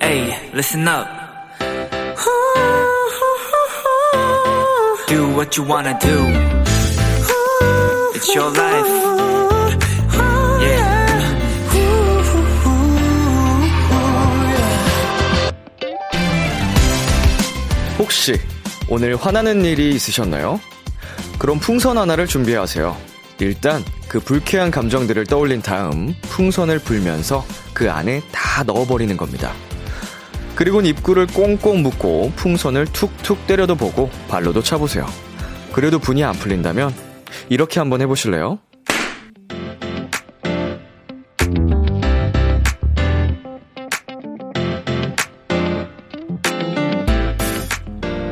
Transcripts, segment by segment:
Hey, listen up. Do what you wanna do. It's your life. Yeah. 혹시 오늘 화나는 일이 있으셨나요? 그럼 풍선 하나를 준비하세요. 일단 그 불쾌한 감정들을 떠올린 다음 풍선을 불면서 그 안에 다 넣어버리는 겁니다. 그리곤 입구를 꽁꽁 묶고 풍선을 툭툭 때려도 보고 발로도 차보세요. 그래도 분이 안 풀린다면 이렇게 한번 해보실래요?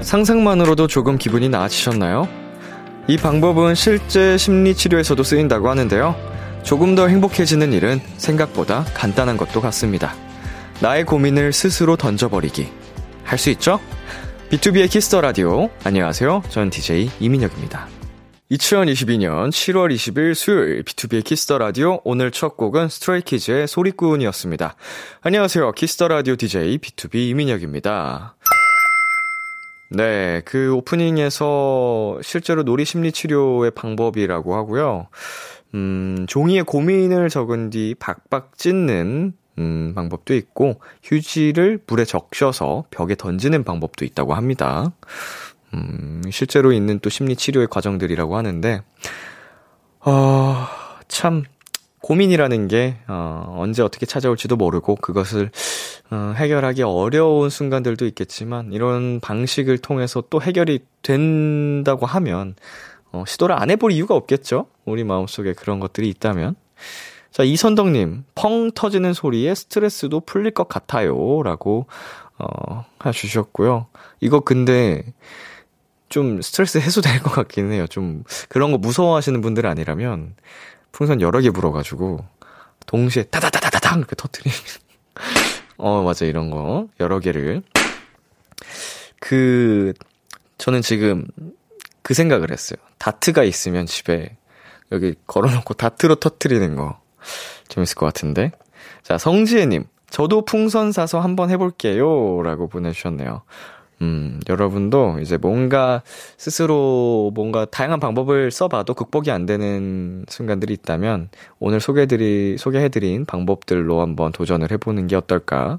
상상만으로도 조금 기분이 나아지셨나요? 이 방법은 실제 심리치료에서도 쓰인다고 하는데요. 조금 더 행복해지는 일은 생각보다 간단한 것도 같습니다. 나의 고민을 스스로 던져버리기. 할 수 있죠? B2B의 키스터 라디오. 안녕하세요. 전 DJ 이민혁입니다. 2022년 7월 20일 수요일 B2B의 키스터 라디오 오늘 첫 곡은 스트레이키즈의 소리꾼이었습니다. 안녕하세요. 키스터 라디오 DJ B2B 이민혁입니다. 네, 그 오프닝에서 실제로 놀이 심리 치료의 방법이라고 하고요. 음, 종이에 고민을 적은 뒤 박박 찢는 음, 방법도 있고 휴지를 물에 적셔서 벽에 던지는 방법도 있다고 합니다. 음, 실제로 있는 또 심리 치료의 과정들이라고 하는데 어, 참 고민이라는 게 어, 언제 어떻게 찾아올지도 모르고 그것을 어, 해결하기 어려운 순간들도 있겠지만 이런 방식을 통해서 또 해결이 된다고 하면 어, 시도를 안 해볼 이유가 없겠죠? 우리 마음속에 그런 것들이 있다면. 자, 이선덕님, 펑 터지는 소리에 스트레스도 풀릴 것 같아요. 라고, 어, 해주셨고요. 이거 근데, 좀 스트레스 해소될 것 같긴 해요. 좀, 그런 거 무서워하시는 분들 아니라면, 풍선 여러 개 불어가지고, 동시에 따다다다다당! 이렇게 터트리는. 어, 맞아, 이런 거. 여러 개를. 그, 저는 지금 그 생각을 했어요. 다트가 있으면 집에 여기 걸어놓고 다트로 터트리는 거. 재밌을 것 같은데. 자, 성지혜님. 저도 풍선 사서 한번 해볼게요. 라고 보내주셨네요. 음, 여러분도 이제 뭔가 스스로 뭔가 다양한 방법을 써봐도 극복이 안 되는 순간들이 있다면 오늘 소개해드리, 소개해드린 방법들로 한번 도전을 해보는 게 어떨까.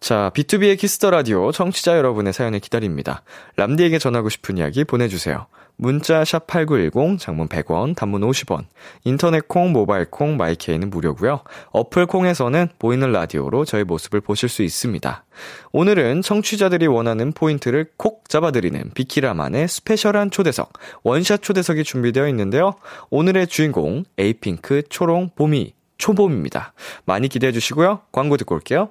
자, B2B의 키스터 라디오 청취자 여러분의 사연을 기다립니다. 람디에게 전하고 싶은 이야기 보내주세요. 문자 샵 8910, 장문 100원, 단문 50원, 인터넷 콩, 모바일 콩, 마이케이는 무료고요. 어플 콩에서는 보이는 라디오로 저의 모습을 보실 수 있습니다. 오늘은 청취자들이 원하는 포인트를 콕 잡아드리는 비키라만의 스페셜한 초대석, 원샷 초대석이 준비되어 있는데요. 오늘의 주인공, 에이핑크, 초롱, 보미, 초봄입니다. 많이 기대해 주시고요. 광고 듣고 올게요.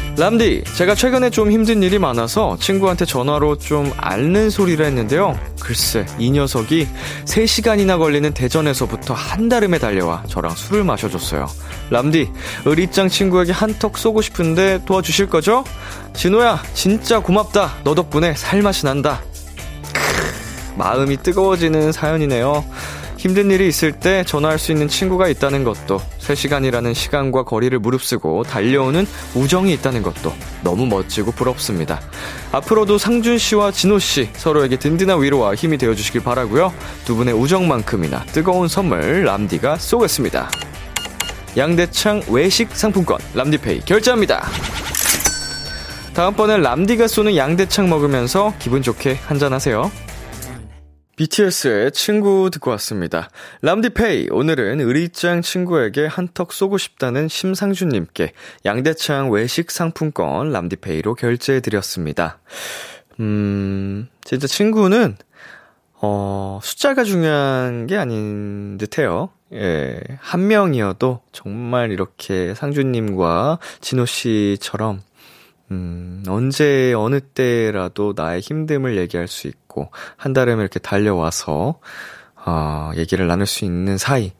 람디, 제가 최근에 좀 힘든 일이 많아서 친구한테 전화로 좀 앓는 소리를 했는데요. 글쎄, 이 녀석이 3시간이나 걸리는 대전에서부터 한달음에 달려와 저랑 술을 마셔줬어요. 람디, 의리짱 친구에게 한턱 쏘고 싶은데 도와주실 거죠? 진호야, 진짜 고맙다. 너 덕분에 살맛이 난다. 크, 마음이 뜨거워지는 사연이네요. 힘든 일이 있을 때 전화할 수 있는 친구가 있다는 것도 3시간이라는 시간과 거리를 무릅쓰고 달려오는 우정이 있다는 것도 너무 멋지고 부럽습니다. 앞으로도 상준 씨와 진호 씨 서로에게 든든한 위로와 힘이 되어 주시길 바라고요. 두 분의 우정만큼이나 뜨거운 선물 람디가 쏘겠습니다. 양대창 외식 상품권 람디페이 결제합니다. 다음번엔 람디가 쏘는 양대창 먹으면서 기분 좋게 한잔하세요. BTS의 친구 듣고 왔습니다. 람디페이, 오늘은 의리짱 친구에게 한턱 쏘고 싶다는 심상준님께 양대창 외식 상품권 람디페이로 결제해드렸습니다. 음, 진짜 친구는, 어, 숫자가 중요한 게 아닌 듯 해요. 예, 한 명이어도 정말 이렇게 상준님과 진호 씨처럼 음, 언제, 어느 때라도 나의 힘듦을 얘기할 수 있고, 한달음에 이렇게 달려와서, 어, 얘기를 나눌 수 있는 사이.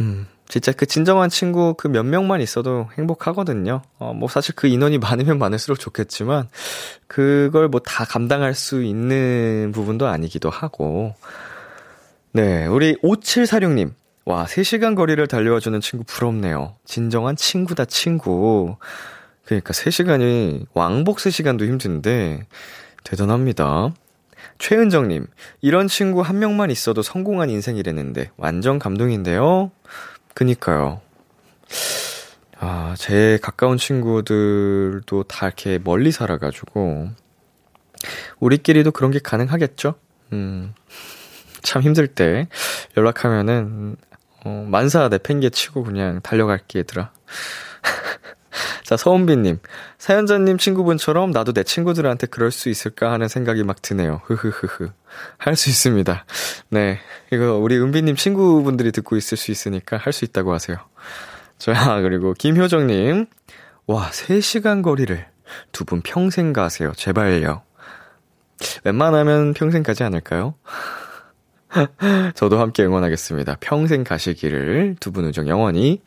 음, 진짜 그 진정한 친구 그 몇 명만 있어도 행복하거든요. 어, 뭐 사실 그 인원이 많으면 많을수록 좋겠지만, 그걸 뭐 다 감당할 수 있는 부분도 아니기도 하고. 네, 우리 5746님. 와, 3시간 거리를 달려와주는 친구 부럽네요. 진정한 친구다, 친구. 그러니까 3시간이 왕복 3시간도 힘든데 대단합니다. 최은정님, 이런 친구 한 명만 있어도 성공한 인생이랬는데 완전 감동인데요. 그니까요. 아, 제 가까운 친구들도 다 이렇게 멀리 살아가지고 우리끼리도 그런 게 가능하겠죠? 음, 참 힘들 때 연락하면은 어, 만사 내 팽개 치고 그냥 달려갈게 얘들아. 자, 서은비님. 사연자님 친구분처럼 나도 내 친구들한테 그럴 수 있을까 하는 생각이 막 드네요. 흐흐흐흐. 할 수 있습니다. 네. 이거 우리 은비님 친구분들이 듣고 있을 수 있으니까 할 수 있다고 하세요. 자, 그리고 김효정님. 와, 3시간 거리를 두 분 평생 가세요. 제발요. 웬만하면 평생 가지 않을까요? 저도 함께 응원하겠습니다. 평생 가시기를 두 분 우정 영원히.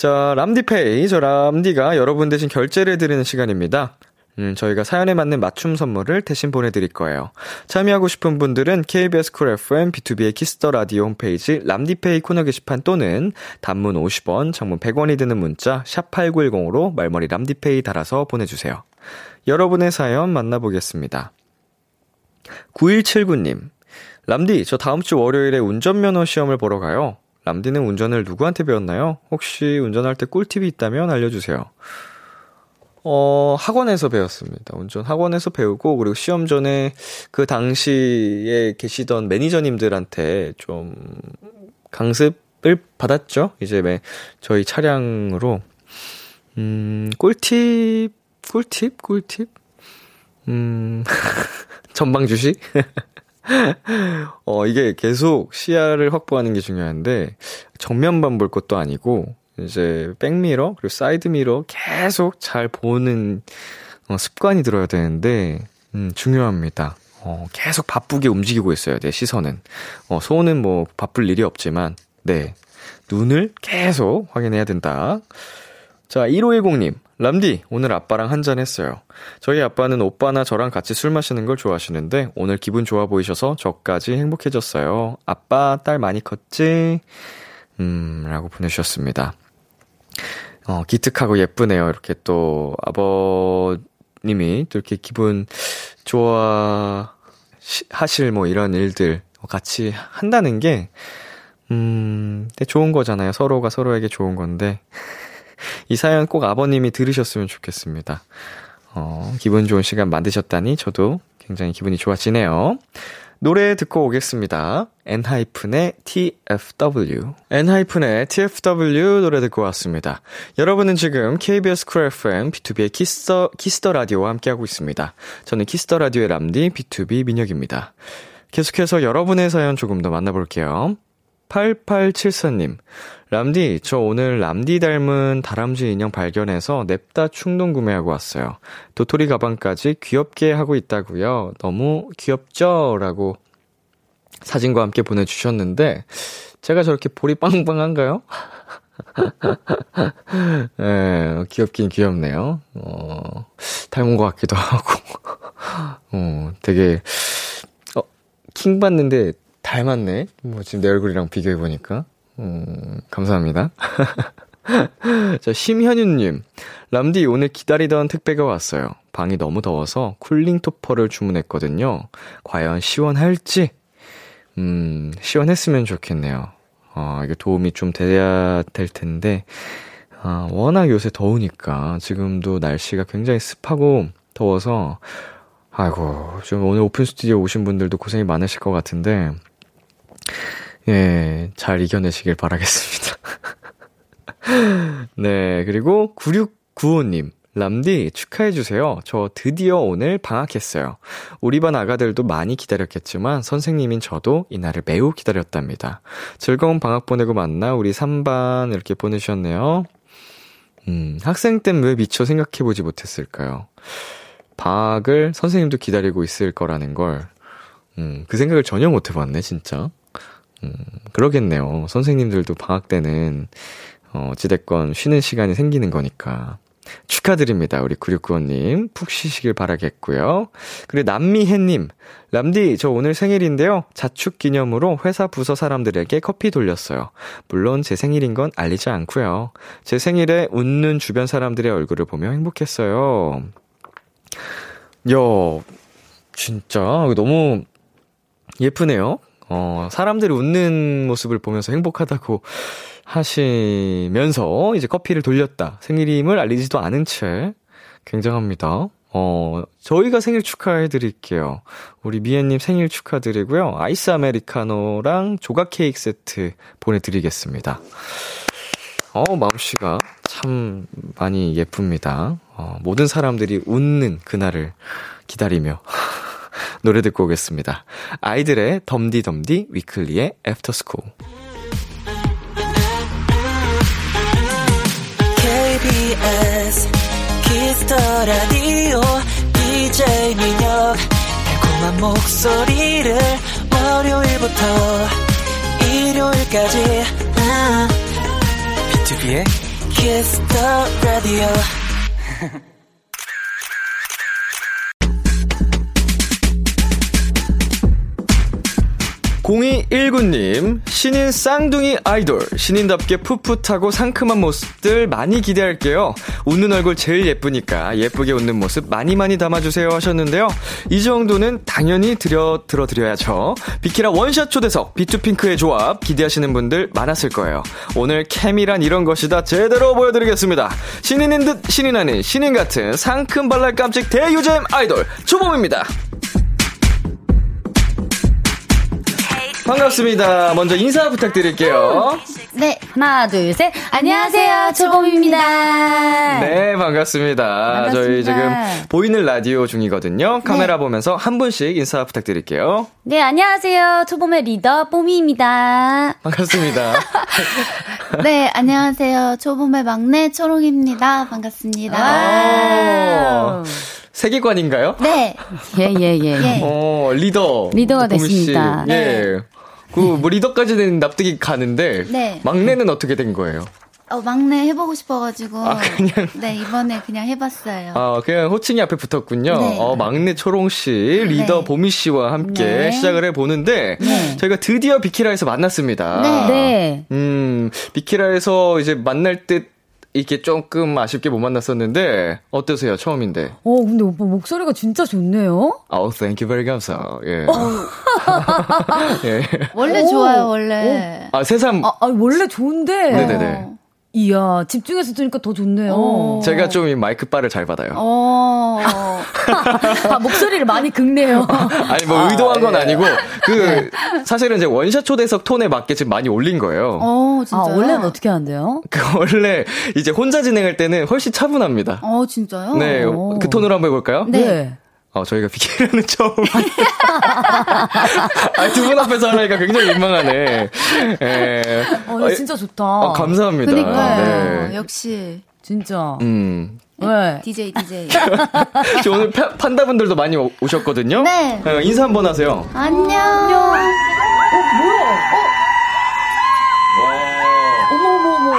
자, 람디페이. 저 람디가 여러분 대신 결제를 해드리는 시간입니다. 음, 저희가 사연에 맞는 맞춤 선물을 대신 보내드릴 거예요. 참여하고 싶은 분들은 KBS 쿨 FM B2B의 키스터 라디오 홈페이지 람디페이 코너 게시판 또는 단문 50원, 장문 100원이 드는 문자 샵 #8910으로 말머리 람디pay 달아서 보내주세요. 여러분의 사연 만나보겠습니다. 9179님, 람디, 저 다음 주 월요일에 운전면허 시험을 보러 가요. 람디는 운전을 누구한테 배웠나요? 혹시 운전할 때 꿀팁이 있다면 알려주세요. 어, 학원에서 배웠습니다. 운전 학원에서 배우고, 그리고 시험 전에 그 당시에 계시던 매니저님들한테 좀 강습을 받았죠? 이제 매, 저희 차량으로. 음, 꿀팁, 꿀팁? 꿀팁? 음, 전방 주시? 어, 이게 계속 시야를 확보하는 게 중요한데, 정면만 볼 것도 아니고, 이제 백미러, 그리고 사이드미러 계속 잘 보는 어, 습관이 들어야 되는데, 음, 중요합니다. 어, 계속 바쁘게 움직이고 있어야 돼, 시선은. 어, 손은 뭐 바쁠 일이 없지만, 네. 눈을 계속 확인해야 된다. 자, 1510님. 람디, 오늘 아빠랑 한잔 했어요. 저희 아빠는 오빠나 저랑 같이 술 마시는 걸 좋아하시는데, 오늘 기분 좋아 보이셔서 저까지 행복해졌어요. 아빠, 딸 많이 컸지? 음, 라고 보내주셨습니다. 어, 기특하고 예쁘네요. 이렇게 또, 아버님이 또 이렇게 기분 좋아 하실 뭐 이런 일들 같이 한다는 게, 음, 좋은 거잖아요. 서로가 서로에게 좋은 건데. 이 사연 꼭 아버님이 들으셨으면 좋겠습니다. 어, 기분 좋은 시간 만드셨다니 저도 굉장히 기분이 좋아지네요. 노래 듣고 오겠습니다. 엔하이픈의 TFW. 엔하이픈의 TFW 노래 듣고 왔습니다. 여러분은 지금 KBS 쿨 FM B2B의 키스터, 키스터 라디오와 함께하고 있습니다. 저는 키스터 라디오의 람디 B2B 민혁입니다. 계속해서 여러분의 사연 조금 더 만나볼게요. 8874님. 람디, 저 오늘 람디 닮은 다람쥐 인형 발견해서 냅다 충동 구매하고 왔어요. 도토리 가방까지 귀엽게 하고 있다고요. 너무 귀엽죠? 라고 사진과 함께 보내주셨는데, 제가 저렇게 볼이 빵빵한가요? 예, 네, 귀엽긴 귀엽네요. 어, 닮은 것 같기도 하고, 어, 되게, 어, 킹 받는데 닮았네? 뭐, 지금 내 얼굴이랑 비교해 보니까. 음, 감사합니다. 자, 심현윤님. 람디, 오늘 기다리던 택배가 왔어요. 방이 너무 더워서 쿨링 토퍼를 주문했거든요. 과연 시원할지? 음, 시원했으면 좋겠네요. 어, 이게 도움이 좀 돼야 될 텐데, 아, 워낙 요새 더우니까 지금도 날씨가 굉장히 습하고 더워서, 아이고, 좀 오늘 오픈 스튜디오 오신 분들도 고생이 많으실 것 같은데, 예, 잘 이겨내시길 바라겠습니다. 네, 그리고 9695님. 람디 축하해주세요. 저 드디어 오늘 방학했어요. 우리 반 아가들도 많이 기다렸겠지만 선생님인 저도 이날을 매우 기다렸답니다. 즐거운 방학 보내고 만나 우리 3반 이렇게 보내주셨네요. 음, 학생 때는 왜 미처 생각해보지 못했을까요? 방학을 선생님도 기다리고 있을 거라는 걸, 음, 그 생각을 전혀 못 해봤네, 진짜. 음, 그러겠네요. 선생님들도 방학 때는, 어, 어찌됐건 쉬는 시간이 생기는 거니까. 축하드립니다. 우리 9695님. 푹 쉬시길 바라겠고요. 그리고 남미혜님. 람디, 저 오늘 생일인데요. 자축 기념으로 회사 부서 사람들에게 커피 돌렸어요. 물론 제 생일인 건 알리지 않고요. 제 생일에 웃는 주변 사람들의 얼굴을 보며 행복했어요. 야, 진짜 너무 예쁘네요. 어, 사람들이 웃는 모습을 보면서 행복하다고 하시면서 이제 커피를 돌렸다. 생일임을 알리지도 않은 채 굉장합니다. 어, 저희가 생일 축하해 드릴게요. 우리 미애님 생일 축하드리고요. 아이스 아메리카노랑 조각 케이크 세트 보내드리겠습니다. 어, 마음씨가 참 많이 예쁩니다. 어, 모든 사람들이 웃는 그날을 기다리며 노래 듣고 오겠습니다. 아이들의 덤디덤디 위클리의 After School. KBS Kiss the Radio DJ 민혁 달콤한 목소리를 월요일부터 일요일까지 아, B2B의 키스터 라디오 0219님, 신인 쌍둥이 아이돌, 신인답게 풋풋하고 상큼한 모습들 많이 기대할게요. 웃는 얼굴 제일 예쁘니까 예쁘게 웃는 모습 많이 많이 담아주세요 하셨는데요. 이 정도는 당연히 들여, 들어드려야죠. 비키라 원샷 초대석, 비투핑크의 조합 기대하시는 분들 많았을 거예요. 오늘 캠이란 이런 것이다 제대로 보여드리겠습니다. 신인인 듯 신인 아닌 신인 같은 상큼 발랄 깜찍 대유잼 아이돌, 초범입니다. 반갑습니다. 먼저 인사 부탁드릴게요. 네, 하나, 둘, 셋. 안녕하세요, 초범입니다. 네, 반갑습니다. 반갑습니다. 저희 지금 보이는 라디오 중이거든요. 카메라 보면서 한 분씩 인사 부탁드릴게요. 네, 안녕하세요. 초범의 리더, 뽀미입니다. 반갑습니다. 네, 안녕하세요. 초범의 막내, 초롱입니다. 반갑습니다. 어, 세계관인가요? 네. 예, 예, 예. 예. 어, 리더. 리더가. 됐습니다. 예. 그, 뭐, 리더까지는 납득이 가는데. 네. 막내는 어떻게 된 거예요? 어, 막내 해보고 싶어가지고. 아, 그냥? 네, 이번에 그냥 해봤어요. 아, 그냥 호칭이 앞에 붙었군요. 네. 어, 막내 초롱 씨, 리더 네. 보미 씨와 함께 네. 시작을 해 보는데 네. 저희가 드디어 비키라에서 만났습니다. 네. 네. 음, 비키라에서 이제 만날 듯 이렇게 조금 아쉽게 못 만났었는데 어떠세요? 처음인데. 어, 근데 오빠 목소리가 진짜 좋네요. 아우, thank you very 감사. 예. 예. 원래 오. 좋아요, 원래. 아, 새삼 아, 아, 원래 좋은데. 네네네. 이야, 집중해서 들으니까 더 좋네요. 어. 제가 좀 이 마이크 바를 잘 받아요. 어. 아, 목소리를 많이 긁네요. 아니 뭐 의도한 건 아니고 그 사실은 이제 원샷 초대석 톤에 맞게 지금 많이 올린 거예요. 어, 아, 진짜요? 원래는 어떻게 하는데요? 그 원래 이제 혼자 진행할 때는 훨씬 차분합니다. 어, 진짜요? 네, 오. 그 톤으로 한번 해볼까요? 네. 어, 저희가 비키라는 처음. 아, 두분 앞에서 하니까 굉장히 민망하네. 예. 어, 이거 진짜 좋다. 어, 감사합니다. 그니까요. 네. 역시. 진짜. 음. 왜? DJ, DJ. 지금 오늘 파- 판다분들도 많이 오- 오셨거든요. 네. 어, 인사 한번 하세요. 안녕. 어머, 어머, 어머, 어머,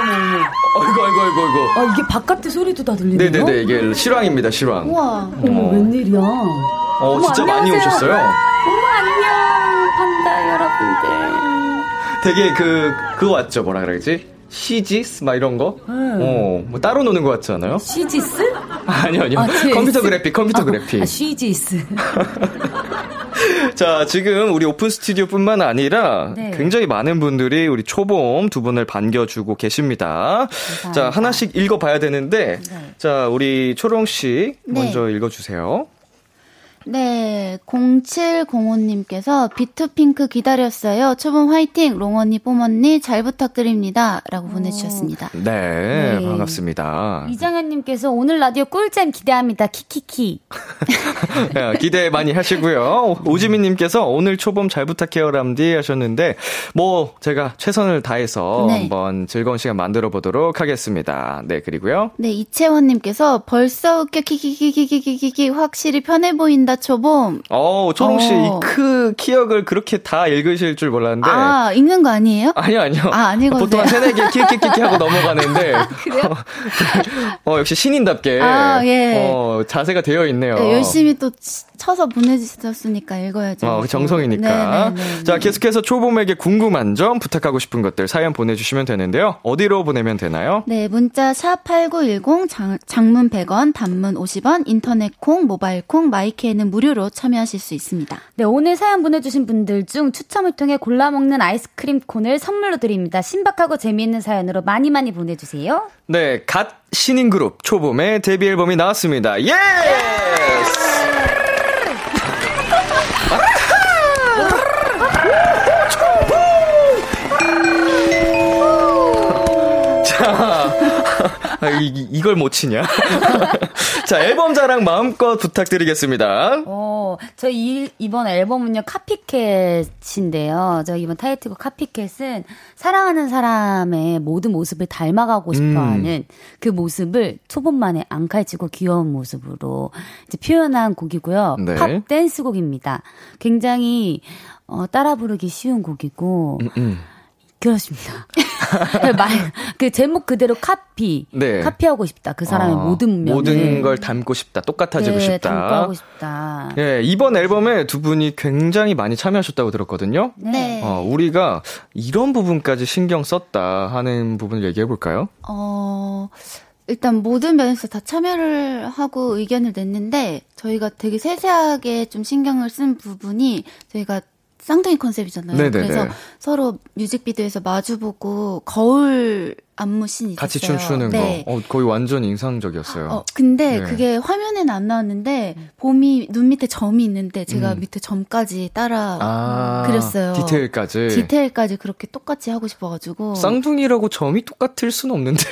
어머. 아이고, 아이고, 아이고. 아, 이게 바깥에 소리도 다 들리네요? 네네네, 이게 실황입니다, 실황. 우와. 어머, 웬일이야. 어, 진짜 많이 안녕하세요. 오셨어요. 어머, 안녕, 판다 여러분들. 되게 그, 그거 같죠, 뭐라 그러지? CGS? 막 이런 거? 어, 뭐 따로 노는 거 같지 않아요? CGS? 아니요, 아니요. 아, CG? 컴퓨터 그래픽, 컴퓨터 그래픽. 아, CGS. 자, 지금 우리 오픈 스튜디오뿐만 아니라 네. 굉장히 많은 분들이 우리 초봄 두 분을 반겨주고 계십니다. 자, 하나씩 읽어봐야 되는데, 네. 자, 우리 초롱 씨 네. 먼저 읽어주세요. 네, 0705님께서 비투핑크 기다렸어요. 초봄 화이팅! 롱언니, 뽀언니 잘 부탁드립니다. 라고 보내주셨습니다. 네, 네. 반갑습니다. 이장현님께서 오늘 라디오 꿀잼 기대합니다. 키키키. 야, 기대 많이 하시고요. 오지민님께서 오늘 초봄 잘 부탁해요, 람디 하셨는데, 뭐, 제가 최선을 다해서 네. 한번 즐거운 시간 만들어 보도록 하겠습니다. 네, 그리고요. 네, 이채원님께서 벌써 웃겨 키키키키키키키 확실히 편해 보인다 초봄. 어, 초롱 씨, 어. 이크 키역을 그렇게 다 읽으실 줄 몰랐는데. 아, 읽는 거 아니에요? 아니요, 아니요. 아, 안 읽어도 보통 한? 세네 개 키키키키 하고 넘어가는데. 그래요? 어, 역시 신인답게. 아, 예. 어, 자세가 되어 있네요. 네, 열심히 또 치- 쳐서 보내주셨으니까 읽어야죠. 어, 정성이니까. 네, 네, 네, 자, 네. 계속해서 초봄에게 궁금한 점, 부탁하고 싶은 것들 사연 보내주시면 되는데요. 어디로 보내면 되나요? 네, 문자 샵8910 장, 장문 100원, 단문 50원, 인터넷 콩, 모바일 콩, My K에는 무료로 참여하실 수 있습니다. 네, 오늘 사연 보내주신 분들 중 추첨을 통해 골라 먹는 아이스크림 콘을 선물로 드립니다. 신박하고 재미있는 사연으로 많이 많이 보내주세요. 네, 갓 신인 그룹 초봄의 데뷔 앨범이 나왔습니다. Yes! 이, 이- 이걸 못 치냐? 자, 앨범 자랑 마음껏 부탁드리겠습니다. 어, 저 이, 이번 앨범은요, 카피캣인데요. 저 이번 타이틀곡 카피캣은 사랑하는 사람의 모든 모습을 닮아가고 싶어 음. 하는 그 모습을 초본 만에 앙칼지고 귀여운 모습으로 이제 표현한 곡이고요. 네. 팝 댄스곡입니다. 굉장히, 어, 따라 부르기 쉬운 곡이고, 음. 그렇습니다. 말, 그 제목 그대로 카피. 네. 카피하고 싶다. 그 사람의 어, 모든 면을. 모든 걸 닮고 싶다. 똑같아지고 네, 싶다. 담고 싶다. 예, 이번 앨범에 두 분이 굉장히 많이 참여하셨다고 들었거든요. 네. 어, 우리가 이런 부분까지 신경 썼다 하는 부분을 얘기해 볼까요? 어, 일단 모든 면에서 다 참여를 하고 의견을 냈는데 저희가 되게 세세하게 좀 신경을 쓴 부분이 저희가 쌍둥이 컨셉이잖아요. 네네네. 그래서 서로 뮤직비디오에서 마주보고 거울 안무씬 있었어요. 같이 춤추는 네. 거. 어, 거의 완전 인상적이었어요. 어, 근데 네. 그게 화면에는 안 나왔는데 봄이 눈 밑에 점이 있는데 제가 음. 밑에 점까지 따라 아, 그렸어요. 디테일까지. 디테일까지 그렇게 똑같이 하고 싶어가지고 쌍둥이라고 점이 똑같을 수는 없는데.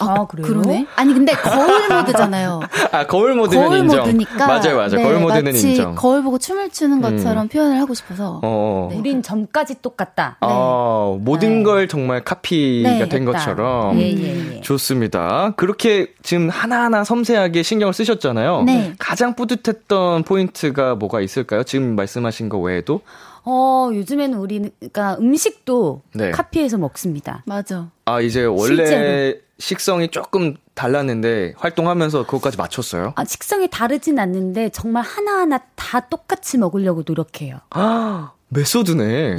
아, 그래요? 그러네. 아니 근데 거울 모드잖아요. 아, 거울 모드면 거울 인정. 모드니까 맞아요, 맞아요. 네, 거울 모드는 마치 인정. 거울 보고 춤을 추는 것처럼 표현을 하고 싶어서 어. 네. 우린 점까지 똑같다. 아, 모든 네. 걸 정말 카피가 네, 된 됐다. 것처럼. 예, 예, 예. 좋습니다. 그렇게 지금 하나하나 섬세하게 신경을 쓰셨잖아요. 네. 가장 뿌듯했던 포인트가 뭐가 있을까요? 지금 말씀하신 거 외에도? 어, 요즘에는 우리가 그러니까 음식도 네. 카피해서 먹습니다. 맞아. 아, 이제 원래 실제로. 식성이 조금 달랐는데 활동하면서 그것까지 맞췄어요? 아, 식성이 다르진 않는데 정말 하나하나 다 똑같이 먹으려고 노력해요. 아, 메소드네. 네.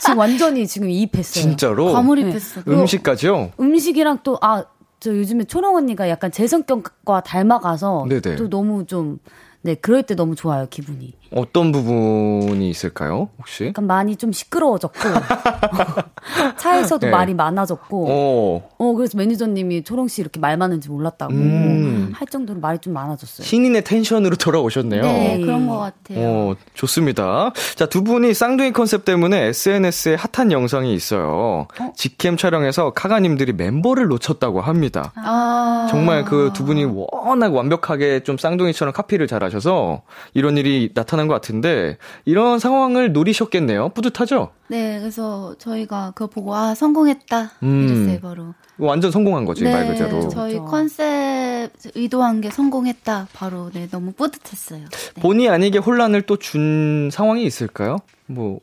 지금 완전히 지금 이입했어요. 진짜로? 과몰입했어. 네. 음식까지요? 음식이랑 또, 아, 저 요즘에 초롱 언니가 약간 제 성격과 닮아가서 네네. 또 너무 좀, 네, 그럴 때 너무 좋아요, 기분이. 어떤 부분이 있을까요? 혹시? 약간 많이 좀 시끄러워졌고, 차에서도 네. 말이 많아졌고, 어, 어, 그래서 매니저님이 초롱 씨 이렇게 말 많은지 몰랐다고 음. 할 정도로 말이 좀 많아졌어요. 신인의 텐션으로 돌아오셨네요. 네, 네. 그런 것 같아요. 어, 좋습니다. 자, 두 분이 쌍둥이 컨셉 때문에 SNS에 핫한 영상이 있어요. 직캠 촬영에서 카가님들이 멤버를 놓쳤다고 합니다. 아. 정말 그 두 분이 워낙 완벽하게 좀 쌍둥이처럼 카피를 잘하셔서 이런 일이 나타난 것 같은데 이런 상황을 노리셨겠네요. 뿌듯하죠? 네, 그래서 저희가 그거 보고 아 성공했다 음. 이랬어요 바로. 완전 성공한 거지 네, 말 그대로. 저희 그렇죠. 컨셉 의도한 게 성공했다 바로 네 너무 뿌듯했어요. 네. 본의 아니게 혼란을 또 준 상황이 있을까요? 뭐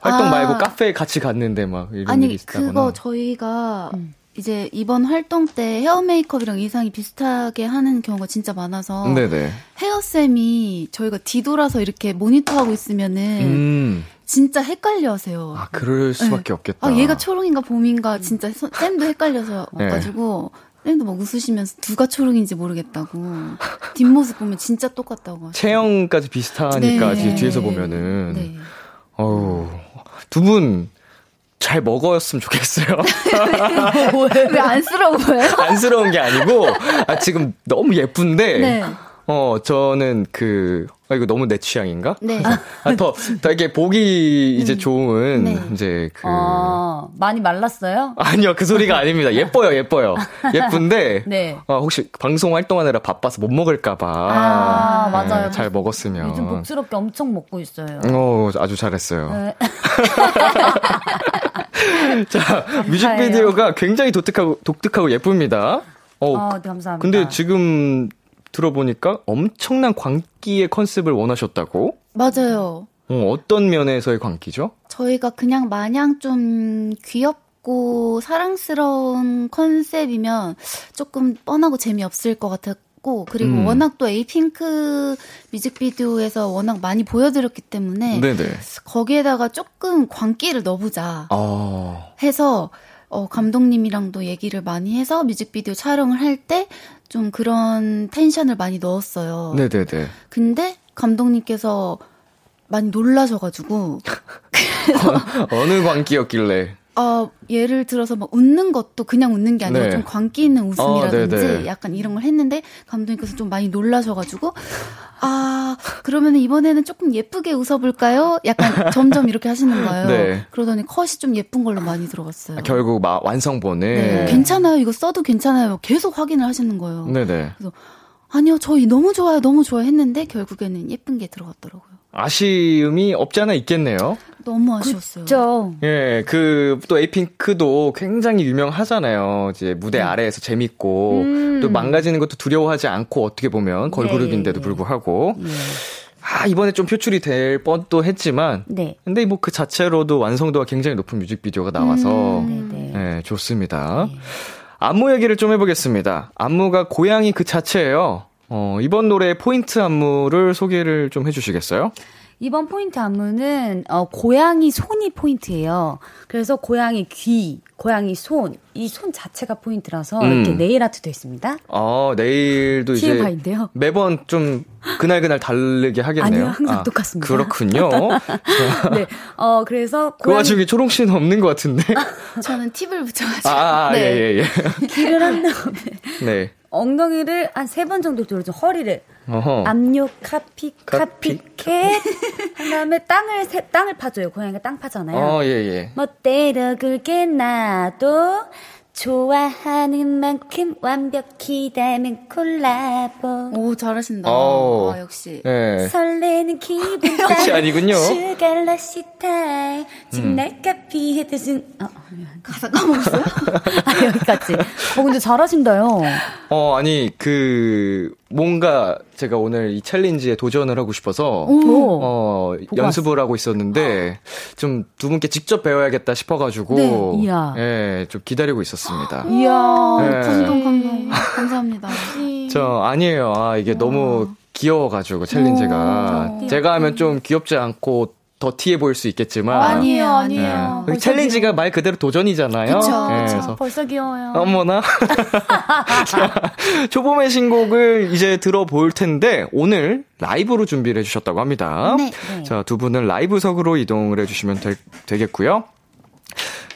활동 아. 말고 카페에 같이 갔는데 막 이런 일이 아니 있다거나. 그거 저희가 음. 이제 이번 활동 때 헤어 메이크업이랑 의상이 비슷하게 하는 경우가 진짜 많아서 네네. 헤어 쌤이 저희가 뒤돌아서 이렇게 모니터하고 있으면은 음. 진짜 헷갈려하세요. 아 그럴 수밖에 없겠다. 아 얘가 초롱인가 봄인가 진짜 서- 쌤도 헷갈려서 네. 가지고 선생님도 막 웃으시면서 누가 초롱인지 모르겠다고. 뒷모습 보면 진짜 똑같다고 하시고. 체형까지 비슷하니까 네. 뒤- 뒤에서 보면은 네. 어우 두 분 잘 먹었으면 좋겠어요. 왜 안쓰러워요? 안쓰러운 게 아니고 아 지금 너무 예쁜데 네. 어 저는 그 아, 이거 너무 내 취향인가? 네. 아, 더, 더 이게 보기 이제 좋은, 네. 이제 그. 어, 많이 말랐어요? 아니요, 그 소리가 아닙니다. 예뻐요, 예뻐요. 예쁜데. 네. 어, 혹시 방송 활동하느라 바빠서 못 먹을까봐. 아, 맞아요. 네, 잘 먹었으면. 요즘 복스럽게 엄청 먹고 있어요. 어, 아주 잘했어요. 네. 자, 뮤직비디오가 굉장히 독특하고, 독특하고 예쁩니다. 어, 어, 네, 감사합니다. 근데 지금 들어보니까 엄청난 광기의 컨셉을 원하셨다고? 맞아요. 어, 어떤 면에서의 광기죠? 저희가 그냥 마냥 좀 귀엽고 사랑스러운 컨셉이면 조금 뻔하고 재미없을 것 같 았고, 그리고 음. 워낙 또 에이핑크 뮤직비디오에서 워낙 많이 보여드렸기 때문에, 네네. 거기에다가 조금 광기를 넣어보자 아, 해서, 어, 감독님이랑도 얘기를 많이 해서 뮤직비디오 촬영을 할 때 좀 그런 텐션을 많이 넣었어요. 네네네. 근데 감독님께서 많이 놀라셔가지고, 어느 광기였길래. 어, 예를 들어서 막 웃는 것도 그냥 웃는 게 아니라 네. 좀 광기 있는 웃음이라든지 어. 약간 이런 걸 했는데 감독님께서 좀 많이 놀라셔가지고 아 그러면 이번에는 조금 예쁘게 웃어볼까요? 약간 점점 이렇게 하시는 거예요. 네. 그러더니 컷이 좀 예쁜 걸로 많이 들어갔어요. 아, 결국 마, 완성본을. 네. 괜찮아요. 이거 써도 괜찮아요. 계속 확인을 하시는 거예요. 네네. 아니요, 저희 너무 좋아요, 너무 좋아요 했는데 결국에는 예쁜 게 들어갔더라고요. 아쉬움이 없지 않아 있겠네요. 너무 아쉬웠어요. 그렇죠. 예, 그, 또 에이핑크도 굉장히 유명하잖아요. 이제 무대 아래에서 재밌고, 음. 또 망가지는 것도 두려워하지 않고, 어떻게 보면, 걸그룹인데도 예, 예. 불구하고, 예. 아, 이번에 좀 표출이 될 뻔도 했지만, 네. 근데 뭐 그 자체로도 완성도가 굉장히 높은 뮤직비디오가 나와서, 네네. 예, 좋습니다. 안무 얘기를 좀 해보겠습니다. 안무가 고양이 그 자체예요. 어, 이번 노래의 포인트 안무를 소개를 좀 해주시겠어요? 이번 포인트 안무는 어, 고양이 손이 포인트예요. 그래서 고양이 귀, 고양이 손, 이 손 자체가 포인트라서 음. 이렇게 네일 아트도 있습니다. 어, 내일도 이제 TMI인데요. 매번 좀 그날 그날 다르게 하겠네요. 아니요, 항상 똑같습니다. 그렇군요. 네. 어 그래서 그 고양이 와중에 초롱 씨는 없는 것 같은데. 저는 팁을 붙여가지고. 아, 아, 네. 예, 예, 예. 귀를 한 다음에 네. 엉덩이를 한 세 번 정도 돌려줘 허리를 어허. 압력 카피 카피. 카피캣 한 다음에 땅을 세, 땅을 파줘요. 고양이가 땅 파잖아요. 어, 예, 예. 멋대로 굵게 놔도 좋아하는 만큼 완벽히 닮은 콜라보 오, 잘하신다. 어. 아, 역시. 예. 설레는 기분 끝이 아니군요. 슈갈러시 타임 지금 음. 날 카피해 드신 어, 가사 까먹었어요? 아 여기까지 어 근데 잘하신다요 어, 아니, 그, 뭔가 제가 오늘 이 챌린지에 도전을 하고 싶어서, 오. 어, 연습을 하고 있었는데, 좀 두 분께 직접 배워야겠다 싶어가지고, 네, 이야. 예, 좀 기다리고 있었습니다. 이야 네. 감동, 감동. 감사합니다. 저 아니에요. 아 이게 너무 귀여워가지고 챌린지가 오. 제가 하면 좀 귀엽지 않고 더티해 보일 수 있겠지만 아니에요, 아니에요. 네. 챌린지가 말 그대로 도전이잖아요. 그쵸, 네, 그쵸. 그래서 벌써 귀여워요 어머나 자, 초봄의 신곡을 이제 들어볼 텐데 오늘 라이브로 준비를 해주셨다고 합니다. 네. 네. 자두 분은 라이브석으로 이동을 해주시면 될- 되겠고요.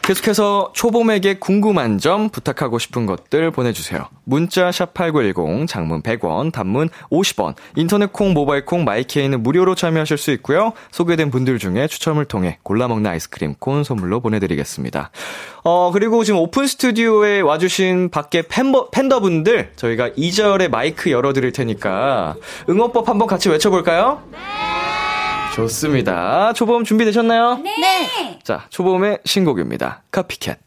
계속해서 초봄에게 궁금한 점 부탁하고 싶은 것들 보내주세요. 문자 샵8910 장문 100원 단문 50원 인터넷 콩 모바일 콩 마이케이는 무료로 참여하실 수 있고요. 소개된 분들 중에 추첨을 통해 골라먹는 아이스크림 콘 선물로 보내드리겠습니다. 어 그리고 지금 오픈 스튜디오에 와주신 밖에 팬버, 팬더분들 저희가 2절에 마이크 열어드릴 테니까 응원법 한번 같이 외쳐볼까요? 좋습니다. 초봄 준비되셨나요? 네. 자, 초봄의 신곡입니다. 카피캣.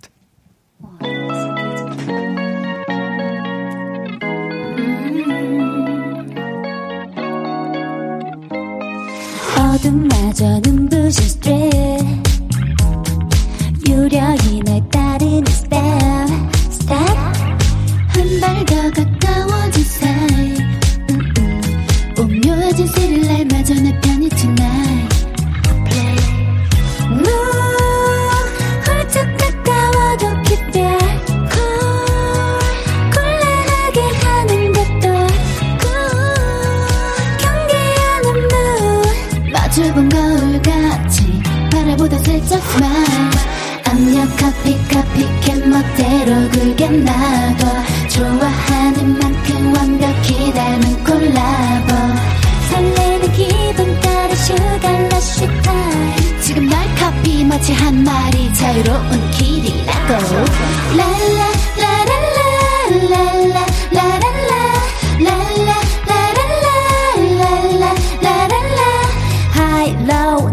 어둠마저 눈부신 스트레스 유령이 날 따르는 step step 한발 더 가까워진 사이 음, 음. 오묘해진 스릴날 살짝 smile 압력 copy copycat 멋대로 굴게 놔봐. 좋아하는 만큼 완벽히 닮은 콜라보. 설레는 기분 따라 sugar rush time 지금 날 커피 마치 한 마리 자유로운 길이라고. 랄라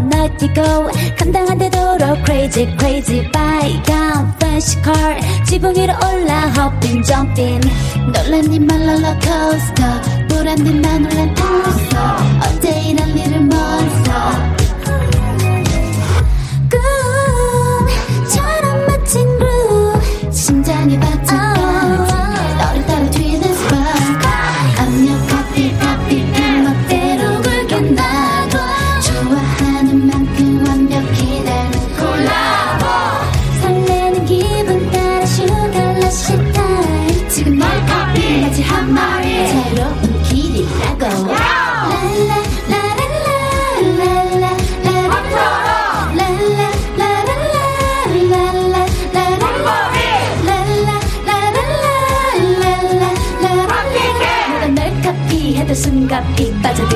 날뛰고 crazy crazy 빨간 fancy car 지붕 위로 올라 hopping jumping. 놀란 니만 롤러코스터 보란 듯만 놀란 탔어 어때 이런 일을 멋져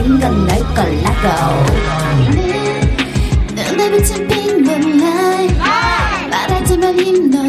빠져든 건널 걸라고 눈에 비친 핑 moonlight 말하지만 hypnotize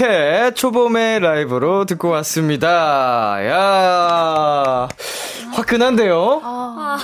카피캣 초봄의 라이브로 듣고 왔습니다. 야 화끈한데요?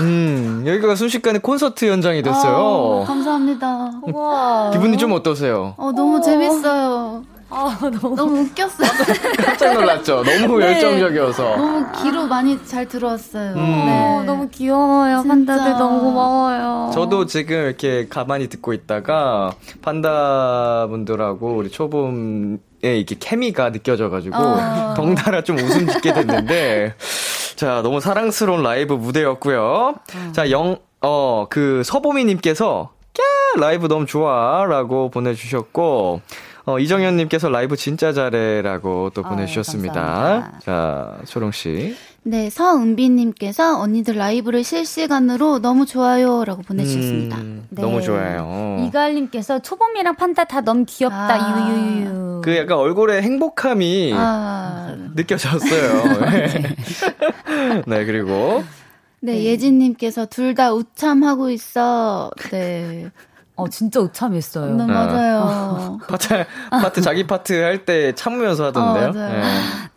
음, 여기가 순식간에 콘서트 현장이 됐어요. 아, 감사합니다. 우와. 기분이 좀 어떠세요? 어, 너무 재밌어요. 아, 너무. 너무 웃겼어요. 깜짝 놀랐죠? 너무 열정적이어서. 너무 귀로 많이 잘 들어왔어요. 음. 어, 너무 귀여워요. 진짜. 판다들 너무 고마워요. 저도 지금 이렇게 가만히 듣고 있다가 판다 분들하고 우리 초봄에 이렇게 케미가 느껴져가지고 어. 덩달아 좀 웃음 짓게 됐는데 자 너무 사랑스러운 라이브 무대였고요. 자영어그 서보미님께서 꺄 라이브 너무 좋아라고 보내주셨고 어 이정현님께서 라이브 진짜 잘해라고 또 아유, 보내주셨습니다. 감사합니다. 자 초롱 씨. 네, 서은비님께서 언니들 라이브를 실시간으로 너무 좋아요라고 보내주셨습니다. 음, 네. 너무 좋아요. 이가을님께서 초봄이랑 판다 다 너무 귀엽다. 아. 유유유. 그 약간 얼굴에 행복함이 아, 느껴졌어요. 네, 그리고 네, 예진님께서 둘 다 웃참하고 있어. 네, 어, 진짜 웃참했어요. 네, 아. 맞아요. 파트, 파트 자기 파트 할 때 참으면서 하던데요. 어, 맞아요. 네.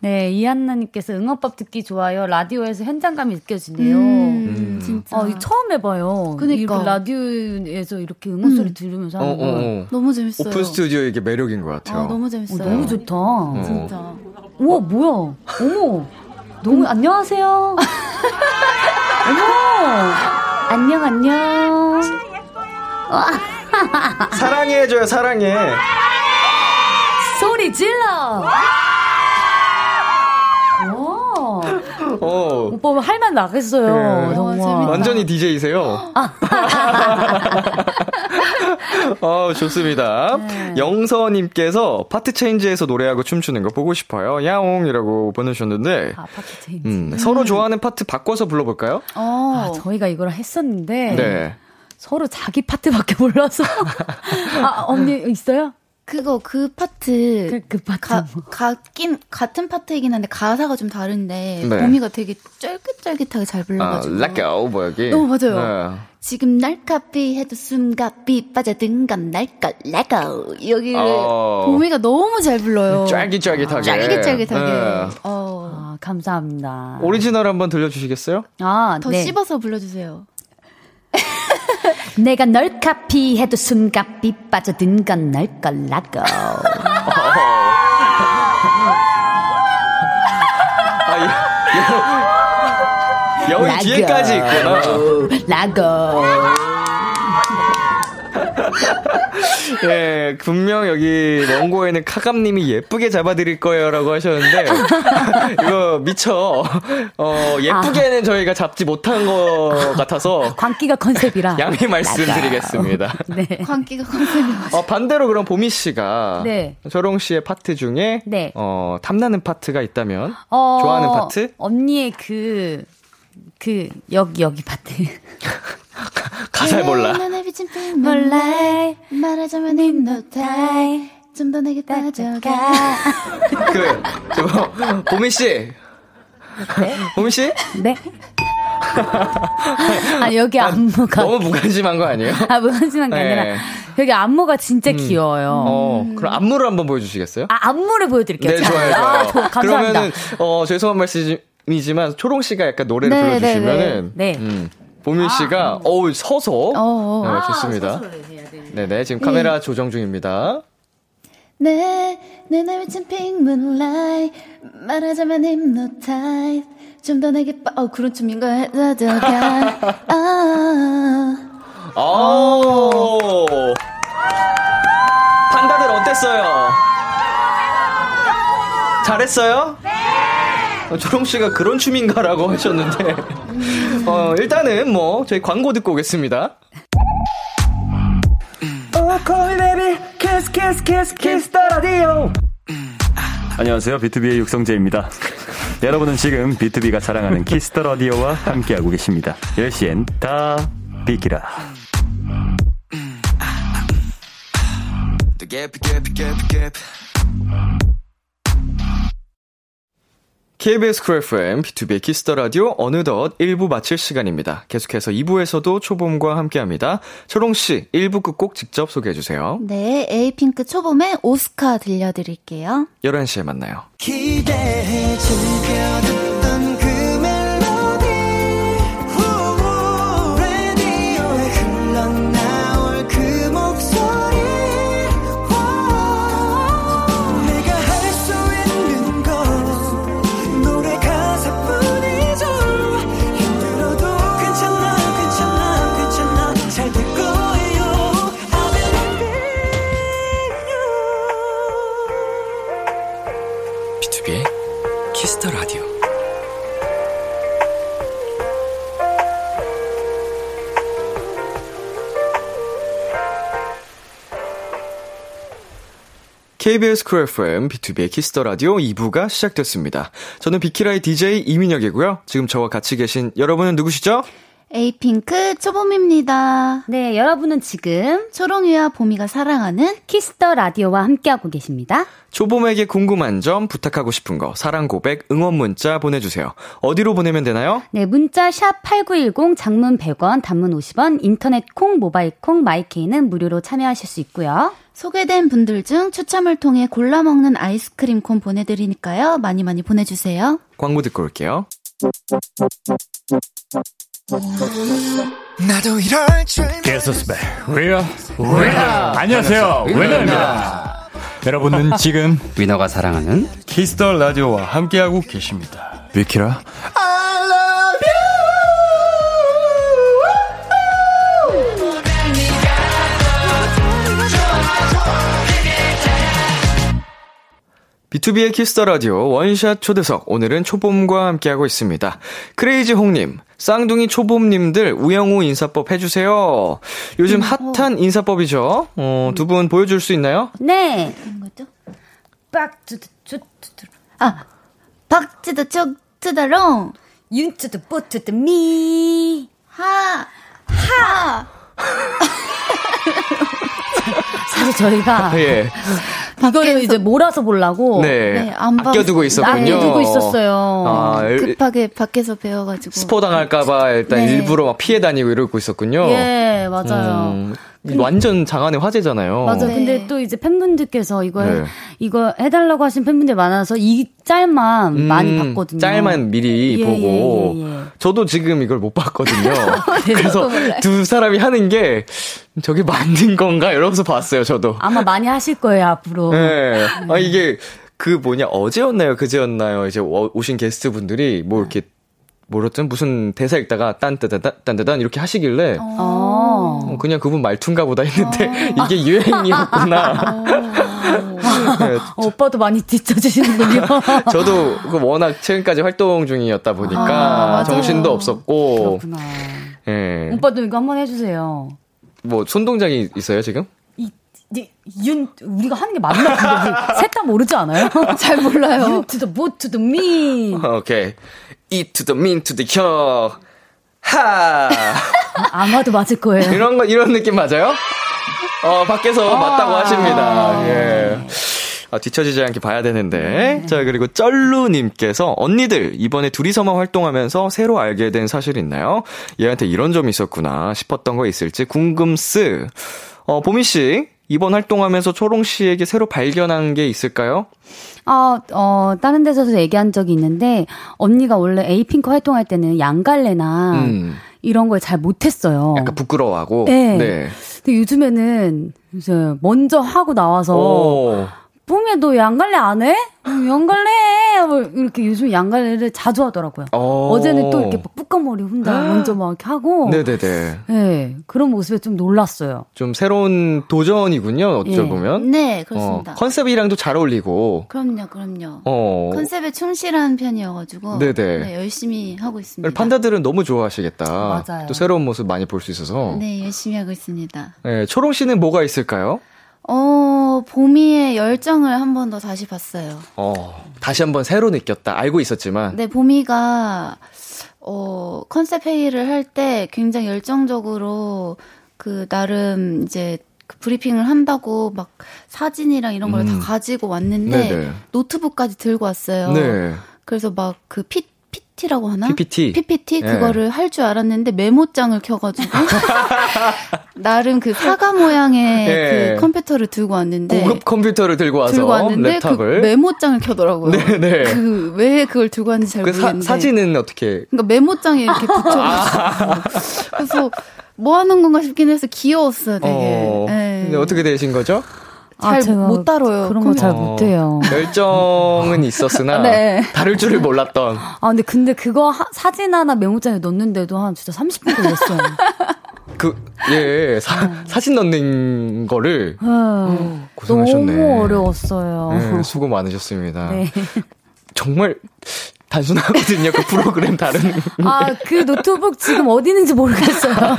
네, 이한나님께서 응원법 듣기 좋아요. 라디오에서 현장감이 느껴지네요. 음, 음. 진짜. 어, 처음 해봐요. 그니까. 이렇게 라디오에서 이렇게 응원 소리 음. 들으면서 어, 하는 어, 거. 어. 너무 재밌어요. 오픈 스튜디오 이게 매력인 것 같아요. 아, 너무 어, 재밌어요. 너무 좋다. 진짜. 우와, 뭐야. 어머. 너무, 안녕하세요. 어머. 안녕, 안녕. 사랑해줘요, 사랑해. 소리 질러! 오. 어. 오빠 할만 나겠어요. 네. 정말. 어, 재밌다. 완전히 DJ세요. 어, 좋습니다. 네. 영서님께서 파트 change에서 노래하고 춤추는 거 보고 싶어요. 야옹이라고 보내주셨는데, 아, 파트 change. 음, 서로 좋아하는 파트 바꿔서 불러볼까요? 아, 어. 저희가 이걸 했었는데 네. 서로 자기 파트밖에 몰라서. 아, 언니 있어요? 그거 그 파트 그, 그 파트. 가, 같긴 같은 파트이긴 한데 가사가 좀 다른데 네. 보미가 되게 쫄깃쫄깃하게 잘 아, 불러가지고 let go, 뭐 여기. 어, 맞아요. 네. 지금 날 카피 해도 숨가삐 빠져든 건 날걸 let go 여기를 어. 보미가 너무 잘 불러요. 쫄깃쫄깃하게. 쫄깃쫄깃하게. 네. 어. 아, 감사합니다. 오리지널 한번 들려주시겠어요? 아, 더 네. 씹어서 불러주세요. 내가 널 카피해도 숨가삐 빠져든 건 날걸 let go. 아, 여, 여기 뒤에까지 있구나. 라고. 예, 분명 여기 원고에는 카감님이 예쁘게 잡아드릴 거예요라고 하셨는데 이거 미처 어 예쁘게는 저희가 잡지 못한 것 같아서 광기가 컨셉이라. 양해 말씀드리겠습니다. 네. 광기가 컨셉이 어, 반대로 그럼 보미 씨가 네. 조롱 씨의 파트 중에 네. 어 탐나는 파트가 있다면 어, 좋아하는 파트? 언니의 그, 그, 여기, 여기 파트. 몰라. 눈에 비친 빛 몰라 말하자면 힘노타이 좀더 내게 따져가 그 저, 보미 씨. 보미 씨? 네. 아, 여기 안무가. 너무 무관심한 거 아니에요? 아, 무관심한 게 네. 아니라. 여기 안무가 진짜 귀여워요. 어, 그럼 안무를 한번 보여주시겠어요? 아, 안무를 보여드릴게요. 네, 자, 좋아요, 좋아요. 아, 저, 감사합니다. 그러면은, 어, 죄송한 말씀이지만, 초롱 씨가 약간 노래를 네, 불러주시면은, 네, 네. 음, 보민 씨가, 어우, 서서, 어. 네, 좋습니다. 네 네, 지금 카메라 조정 중입니다. 내 눈에 비친 핑 문 라이 말하자면 힘노타이 좀더 내게 빠... 어 그런 춤인가 따져가 아 오! 판다들 어땠어요? 잘했어요? 네! 초롱 씨가 그런 춤인가라고 하셨는데, 어, 일단은 뭐, 저희 광고 듣고 오겠습니다. 안녕하세요. BTOB의 육성재입니다. 여러분은 지금 BTOB가 자랑하는 Kiss the Radio와 함께하고 계십니다. 10시엔 다 비키라. KBS Cool FM, B2B의 키스터 라디오 어느덧 1부 마칠 시간입니다. 계속해서 2부에서도 초봄과 함께합니다. 초롱 씨, 1부 끝곡 직접 소개해 주세요. 네, Apink 초봄의 Oscar 들려드릴게요. 11시에 만나요. 기대해 즐겨 듣 KBS Cool FM, B2B의 키스터 라디오 2부가 시작됐습니다. 저는 비키라의 DJ 이민혁이고요. 지금 저와 같이 계신 여러분은 누구시죠? Apink 초봄입니다. 네, 여러분은 지금 초롱이와 보미가 사랑하는 Kiss the Radio와 함께하고 계십니다. 초봄에게 궁금한 점, 부탁하고 싶은 거, 사랑 고백, 응원 문자 보내주세요. 어디로 보내면 되나요? 네, 문자 샵 8910 장문 100원, 단문 50원, 인터넷 콩, 모바일 콩, My K는 무료로 참여하실 수 있고요. 소개된 분들 중 추첨을 통해 골라 먹는 아이스크림 콘 보내드리니까요. 많이 많이 보내주세요. 광고 듣고 올게요. 나도 이럴 줄 guess who's back we are WINNER 안녕하세요. WINNER입니다. 여러분은 지금 WINNER가 사랑하는 Kiss the Radio와 함께하고 계십니다. 비키라? B2B의 키스터 라디오 원샷 초대석. 오늘은 초봄과 함께하고 있습니다. 크레이지 홍님 쌍둥이 초봄님들 우영우 인사법 해주세요. 요즘 핫한 인사법이죠. 어, 두 분 보여줄 수 있나요? 네. 거죠? 투투드 아, 박지도 쭉트더롱 윤투드 뽀투드 미. 하, 하. 사실 저희가 예. 이거를 이제 몰아서 보려고 네. 네, 안 봤- 아껴두고 있었군요. 아껴두고 있었어요. 아, 일- 급하게 밖에서 배워가지고. 스포 당할까봐 일단 네. 일부러 막 피해 다니고 이러고 있었군요. 예, 맞아요. 음, 완전 장안의 화제잖아요. 맞아. 네. 근데 또 이제 팬분들께서 이거 네. 이거 해달라고 하신 팬분들 많아서 이 짤만 음, 많이 봤거든요. 짤만 미리 예, 보고. 예, 예, 예. 저도 지금 이걸 못 봤거든요. 네, 그래서 두 사람이 하는 게 저게 맞는 건가 이러면서 봤어요, 저도. 아마 많이 하실 거예요 앞으로. 네. 아, 이게 그 뭐냐, 어제였나요, 그제였나요, 이제 오- 오신 게스트 분들이 뭐 이렇게 뭐랬든 무슨 대사 읽다가 딴따다단, 딴따단 이렇게 하시길래 어. 어, 그냥 그분 말투인가 보다 했는데 이게 유행이었구나. 네, 어, 오빠도 많이 뒤쳐주시는군요. 저도 그 워낙 최근까지 활동 중이었다 보니까 아. 정신도 없었고, 그렇구나. 예. 오빠도 이거 한번 해주세요. 뭐 손동작이 있어요 지금? 이, 이, 윤, 우리가 하는 게 맞나? 근데 셋다 모르지 않아요? 잘 몰라요. 윤 to the boat to the me. 오케이. To the min to the 혀. 하. 아마도 맞을 거예요. 이런 거 이런 느낌 맞아요? 어 밖에서 맞다고 하십니다. 예. 아, 뒤처지지 않게 봐야 되는데. 자, 그리고 쩔루님께서, 언니들, 이번에 둘이서만 활동하면서 새로 알게 된 사실 있나요? 얘한테 이런 점이 있었구나 싶었던 거 있을지 궁금스. 어, 보미씨, 이번 활동하면서 초롱 씨에게 새로 발견한 게 있을까요? 어, 어, 다른 데서도 얘기한 적이 있는데, 언니가 원래 에이핑크 활동할 때는 양갈래나 음. 이런 걸 잘 못했어요. 약간 부끄러워하고. 네. 네. 근데 요즘에는 이제 먼저 하고 나와서, 오. 뽕에 너 양갈래 안 해? 응, 양갈래 해! 뭐 이렇게 요즘 양갈래를 자주 하더라고요. 어. 어제는 또 이렇게 막 뿌까머리 혼자 먼저 막 이렇게 하고. 네네네. 네, 그런 모습에 좀 놀랐어요. 좀 새로운 도전이군요, 예. 어쩌보면. 네, 그렇습니다. 어, 컨셉이랑도 잘 어울리고. 그럼요, 그럼요. 어. 컨셉에 충실한 편이어가지고 네네. 네, 열심히 하고 있습니다. 판다들은 너무 좋아하시겠다. 맞아요. 또 새로운 모습 많이 볼 수 있어서. 네, 열심히 하고 있습니다. 네, 초롱 씨는 뭐가 있을까요? 어, 보미의 열정을 한 번 더 다시 봤어요. 어, 다시 한 번 새로 느꼈다. 알고 있었지만. 네, 보미가 어, 컨셉 회의를 할 때 굉장히 열정적으로 그 나름 이제 그 브리핑을 한다고 막 사진이랑 이런 걸다 음. 가지고 왔는데 네네. 노트북까지 들고 왔어요. 네. 그래서 막그 피, PT라고 하나? PPT. PPT 네. 그거를 할줄 알았는데 메모장을 켜가지고 나름 그 사과 모양의 네. 그 컴퓨터를 들고 왔는데 고급 컴퓨터를 들고 와서 들고 왔는데 그 랩탑을. 메모장을 켜더라고요. 네네. 그 왜 그걸 들고 왔는지 잘그 사, 모르겠는데 사 진은 어떻게. 그러니까 메모장에 이렇게 붙여가지고 아. 그래서 뭐 하는 건가 싶긴 해서 귀여웠어요 되게. 어, 네. 근데 어떻게 되신 거죠? 잘 제가 못 다뤄요. 그런 거잘 어, 못해요. 열정은 있었으나. 네. 다룰 줄을 몰랐던. 아, 근데, 근데 그거 하- 사진 하나 메모장에 넣는데도 한 진짜 30분 걸렸어요. 그, 예, 사, 사진 넣는 거를. 네. 고생하셨네. 너무 어려웠어요. 네, 수고 많으셨습니다. 네. 정말 단순하거든요. 그 프로그램 다루는. 아, 그 노트북 지금 어디 있는지 모르겠어요.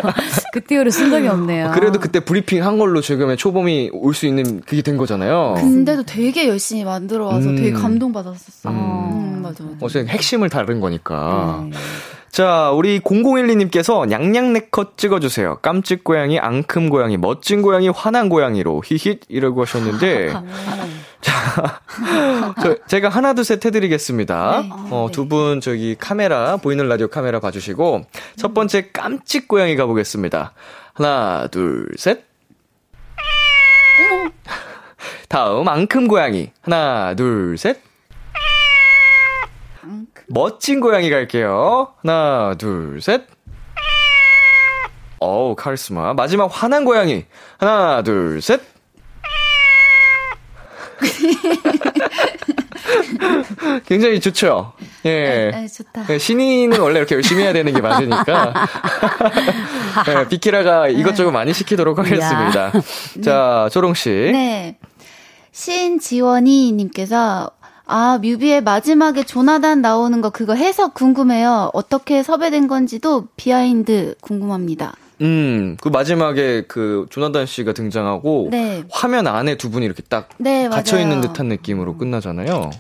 그 띠오를 쓴 적이 없네요. 그래도 그때 브리핑 한 걸로 지금의 초범이 올 수 있는 그게 된 거잖아요. 근데도 되게 열심히 만들어 와서 음. 되게 감동받았었어요. 음. 음, 맞아 맞아. 어쨌든 핵심을 다룬 거니까. 네. 자, 우리 0012님께서 냥냥 네컷 찍어주세요. 깜찍 고양이, 앙큼 고양이, 멋진 고양이, 화난 고양이로 히힛 이라고 하셨는데. 자, 저, 제가 하나, 둘, 셋 해드리겠습니다. 어, 두 분 저기 카메라, 보이는 라디오 카메라 봐주시고. 첫 번째 깜찍 고양이 가보겠습니다. 하나, 둘, 셋. 다음 앙큼 고양이. 하나, 둘, 셋. 멋진 고양이 갈게요. 하나, 둘, 셋. 어우, 카리스마. 마지막 화난 고양이. 하나, 둘, 셋. 굉장히 좋죠? 예. 네, 좋다. 네, 신인은 원래 이렇게 열심히 해야 되는 게 맞으니까. 네, 비키라가 이것저것 많이 시키도록 하겠습니다. 자, 초롱씨. 네. 신지원이님께서 아, 뮤비의 마지막에 조나단 나오는 거 그거 해석 궁금해요. 어떻게 섭외된 건지도 behind 궁금합니다. 음, 그 마지막에 그 조나단 씨가 등장하고 네. 화면 안에 두 분이 이렇게 딱 네, 갇혀 있는. 듯한 느낌으로 끝나잖아요.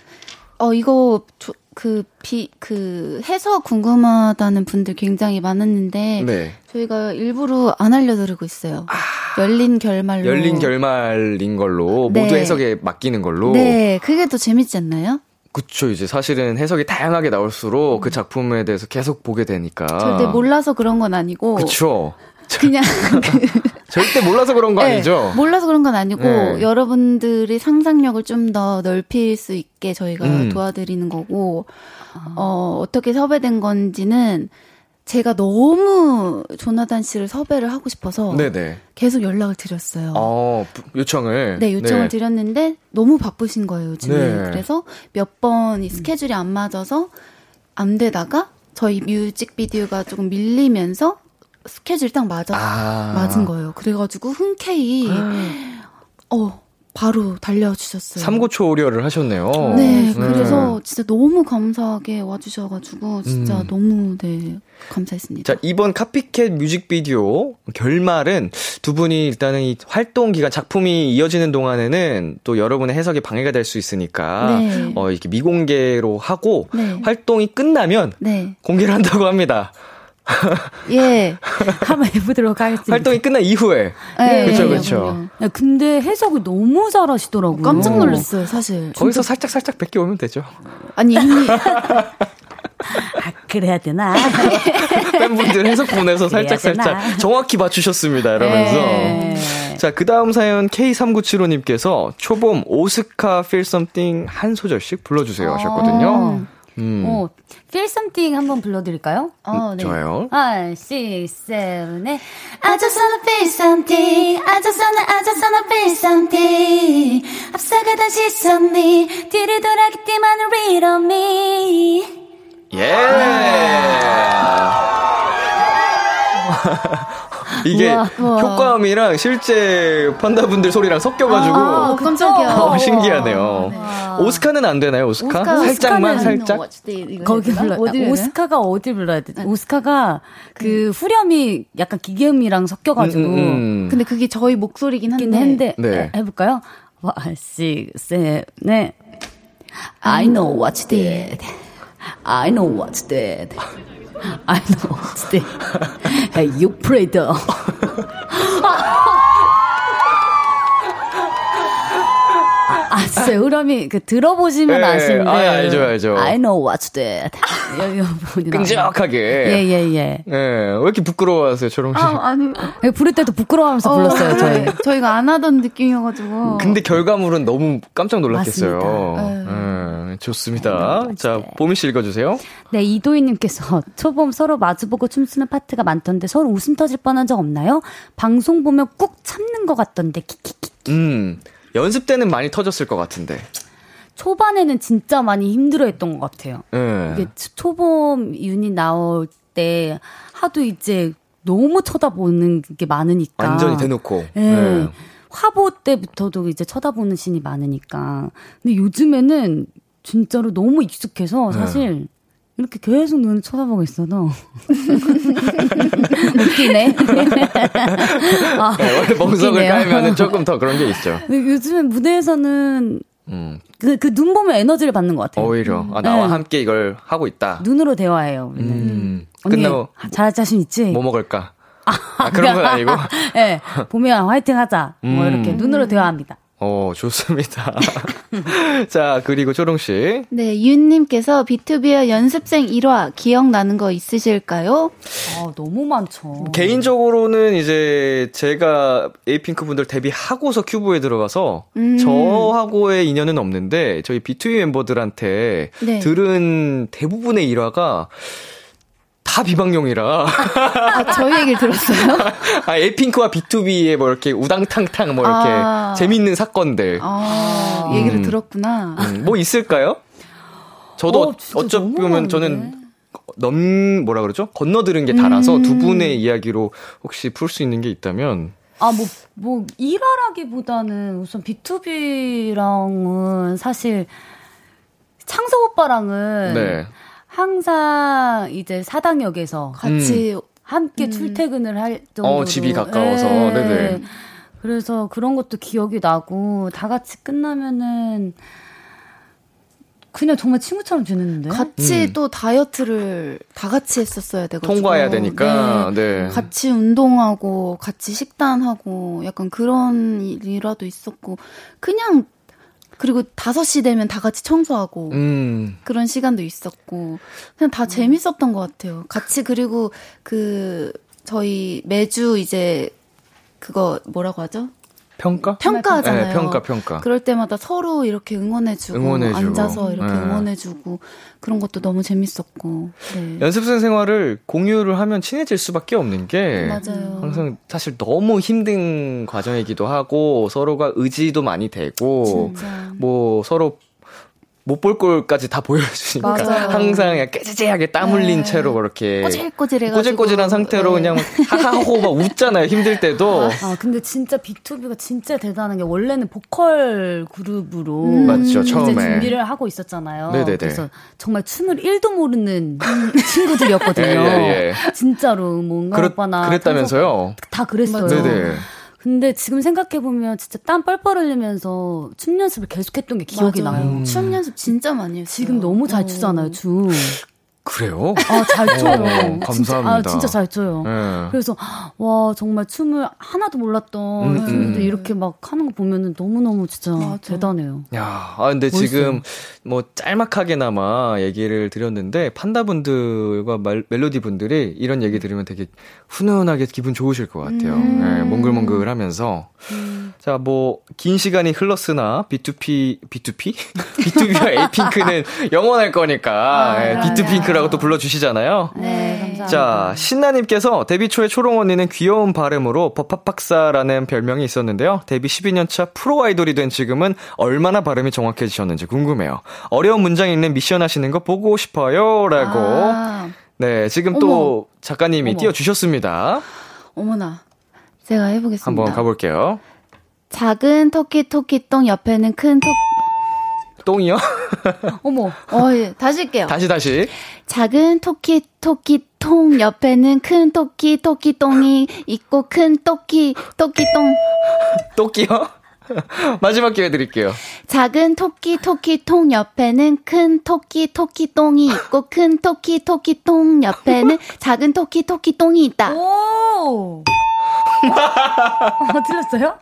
어, 이거 조- 그 비, 그 해석 궁금하다는 분들 굉장히 많았는데 네. 저희가 일부러 안 알려드리고 있어요. 열린 결말로. 아. 열린 결말인 걸로 네. 모두 해석에 맡기는 걸로. 네, 그게 더 재밌지 않나요? 그쵸 이제 사실은 해석이 다양하게 나올수록 그 작품에 대해서 계속 보게 되니까. 절대 몰라서 그런 건 아니고. 그쵸. 그냥 절대 몰라서 그런 거 네, 아니죠? 몰라서 그런 건 아니고 네. 여러분들이 상상력을 좀 더 넓힐 수 있게 저희가 음. 도와드리는 거고 어 어떻게 섭외된 건지는 제가 너무 조나단 씨를 섭외를 하고 싶어서 네네. 계속 연락을 드렸어요. 어, 요청을. 네, 요청을 드렸는데 너무 바쁘신 거예요, 요즘에. 네. 그래서 몇번이 스케줄이 안 맞아서 안 되다가 저희 뮤직비디오가 조금 밀리면서 스케줄이 딱 맞아, 아. 맞은 거예요. 그래 가지고 흔쾌히, 어, 바로 달려주셨어요. 삼고초려를 하셨네요. 네, 그래서 진짜 너무 감사하게 와주셔가지고, 진짜 음. 너무, 네, 감사했습니다. 자, 이번 카피캣 뮤직비디오 결말은 두 분이 일단은 이 활동 기간 작품이 이어지는 동안에는 또 여러분의 해석에 방해가 될 수 있으니까 네. 어, 이렇게 미공개로 하고 네. 활동이 끝나면 네. 공개를 한다고 합니다. 예. 한번 해보도록 하겠습니다. 활동이 끝난 이후에. 네, 그렇죠, 네, 그렇죠. 야, 근데 해석을 너무 잘하시더라고요. 깜짝 놀랐어요, 사실. 거기서 살짝 살짝 뺏겨 오면 되죠. 아니, 이미, 아, 그래야 되나? 팬분들 해석 보내서 살짝 그래야 되나? 살짝 정확히 맞추셨습니다. 이러면서. 네. 자, 그 다음 사연 K3975님께서 초봄 오스카 Feel Something 한 소절씩 불러주세요 하셨거든요. 음. 어, Feel Something 한번 불러드릴까요? 어, 네. 좋아요. 5, 6, 7, 8. I just wanna feel something. I just wanna, I just wanna feel something. 앞서가던 시선이 뒤를 돌아가기만을 read on me. 예! 이게 우와, 우와. 효과음이랑 실제 판다분들 소리랑 섞여가지고 아, 깜짝이야. 어, 신기하네요. 오스카는 안 되나요, 오스카? 오스카- 살짝만, 오스카는 살짝? 거기 불러. 어디? 오스카가 어디 불러야 돼? 오스카가 그 후렴이 약간 기계음이랑 섞여가지고. 음, 음, 음. 근데 그게 저희 목소리긴 한데. 한데 네. 해- 해볼까요? 5, 6, 7, 8 I know what's dead I know what's dead I know what's dead Hey you predator 아, 아, 진짜 흐름이 그 들어보시면 네, 아시는데 아, 알죠, 알죠. I know what's dead 여기 부분이 나와요. 끈적하게. 예 예 예 예, 왜 이렇게 부끄러워하세요, 초롱 씨? 아, 아니. 부를 때도 부끄러워하면서 불렀어요 저희 네. 저희가 안 하던 느낌이어가지고. 근데 결과물은 너무 깜짝 놀랐겠어요. 맞습니다. 예, 좋습니다. 자, 보미 씨 읽어주세요. 네, 이도희님께서 초봄 서로 마주보고 춤추는 파트가 많던데 서로 웃음 터질 뻔한 적 없나요? 방송 보면 꾹 참는 것 같던데 키키키. 음, 연습 때는 많이 터졌을 것 같은데. 초반에는 진짜 많이 힘들어했던 것 같아요. 예. 이게 초봄 유닛 나올 때 하도 이제 너무 쳐다보는 게 많으니까. 완전히 대놓고. 예. 예. 화보 때부터도 이제 쳐다보는 신이 많으니까. 근데 요즘에는 진짜로 너무 익숙해서 사실 이렇게 계속 눈을 쳐다보고 있어도 웃기네. 아, 네, 원래 멍석을. 깔면은 조금 더 그런 게 있죠. 요즘엔 무대에서는 음, 그, 그 눈 보면 에너지를 받는 것 같아요. 오히려. 아, 나와 네. 함께 이걸 하고 있다. 눈으로 대화해요. 우리는. 음, 언니 끝나고 잘할 자신 있지? 뭐 먹을까? 아, 그런 건 아니고. 네, 보면 화이팅 하자. 뭐 음. 이렇게 눈으로 대화합니다. 어, 좋습니다. 자, 그리고 초롱 씨. 네, 윤님께서 B2B의 연습생 1화 기억나는 거 있으실까요? 아, 너무 많죠. 개인적으로는 이제 제가 에이핑크 분들 데뷔하고서 큐브에 들어가서 음. 저하고의 인연은 없는데 저희 B2B 멤버들한테 네. 들은 대부분의 일화가 다 비방용이라 아, 저희 얘기를 들었어요? 아 에이핑크와 B2B의 뭐 이렇게 우당탕탕 뭐 이렇게 아. 재밌는 사건들 아, 얘기를 음. 들었구나. 음, 뭐 있을까요? 저도 어, 어쩌 너무 보면. 저는 넘 뭐라 그러죠? 건너들은 게 달아서 음. 두 분의 이야기로 혹시 풀 수 있는 게 있다면 아, 뭐, 뭐, 일화라기보다는 우선 B2B랑은 사실 창석 오빠랑은 네. 항상 이제 사당역에서 같이 함께 음. 출퇴근을 할 정도로 어, 집이 가까워서. 예. 네네. 그래서 그런 것도 기억이 나고 다 같이 끝나면은 그냥 정말 친구처럼 지냈는데 같이 음. 또 다이어트를 다 같이 했었어야 되거든요. 통과해야 되니까. 네. 같이 운동하고 같이 식단하고 약간 그런 일이라도 있었고 그냥 그리고 5시 되면 다 같이 청소하고 음. 그런 시간도 있었고 그냥 다 재밌었던 것 같아요. 같이 그리고 그 저희 매주 이제 그거 뭐라고 하죠? 평가? 평가하잖아요. 네, 평가, 평가. 그럴 때마다 서로 이렇게 응원해주고, 응원해주고. 앉아서 이렇게 네. 응원해주고 그런 것도 너무 재밌었고. 네. 연습생 생활을 공유를 하면 친해질 수밖에 없는 게 맞아요. 항상 사실 너무 힘든 과정이기도 하고 서로가 의지도 많이 되고 진짜. 뭐 서로 못볼 꼴까지 다 보여주니까 맞아요. 항상 그냥 깨지지하게 땀 흘린 네. 채로 그렇게 꼬질꼬질해가지고. 꼬질꼬질한 상태로 네. 그냥 하하호 막 웃잖아요 힘들 때도 아 근데 진짜 B2B가 진짜 대단한 게 원래는 보컬 그룹으로 음. 맞죠 이제 처음에 준비를 하고 있었잖아요. 네네네. 그래서 정말 춤을 1도 모르는 친구들이었거든요. 예, 예, 진짜로 뭔가 그렇, 오빠나 그랬다면서요 다 그랬어요. 네네 근데 지금 생각해 보면 진짜 땀 뻘뻘 흘리면서 춤 연습을 계속했던 게 기억이 맞아요. 나요. 춤 연습 진짜 많이 했어요. 지금 너무 잘 어. 추잖아요 춤. 그래요? 아잘 춰요. 어, 진짜, 아 감사합니다. 진짜 잘 춰요. 예. 그래서 와 정말 춤을 하나도 몰랐던 음, 친구들 음. 이렇게 막 하는 거 보면은 너무 너무 진짜 맞아. 대단해요. 야, 아 근데 멋있어요. 지금 뭐 짤막하게나마 얘기를 드렸는데 판다분들과 말- 멜로디 분들이 이런 얘기 들으면 되게 훈훈하게 기분 좋으실 것 같아요. 음. 예, 몽글몽글 하면서 자, 뭐 긴 시간이 흘렀으나 B2P B2P B2B와 에이핑크는 영원할 거니까 아, 예, 그럼 요. B2핑크라고 또 불러주시잖아요. 네, 감사합니다. 자, 신나님께서 데뷔 초에 초롱 언니는 귀여운 발음으로 법합박사라는 별명이 있었는데요. 데뷔 12년 차 프로 아이돌이 된 지금은 얼마나 발음이 정확해지셨는지 궁금해요. 어려운 문장 읽는 미션 하시는 거 보고 싶어요. 라고. 아, 네, 지금 어머. 또 작가님이 어머. 띄워주셨습니다. 어머나. 제가 해보겠습니다. 한번 가볼게요. 작은 토끼 토끼 똥 옆에는 큰 토. 똥이요? 어머 어, 예. 다시 할게요. 다시, 다시. 작은 토끼 토끼 통 옆에는 큰 토끼 토끼 똥이 있고 큰 토끼 토끼 똥. 토끼요? 마지막 기회 드릴게요. 작은 토끼 토끼 통 옆에는 큰 토끼 토끼 똥이 있고 큰 토끼 토끼 똥 옆에는 작은 토끼 토끼 똥이 있다. 오. 어, 틀렸어요?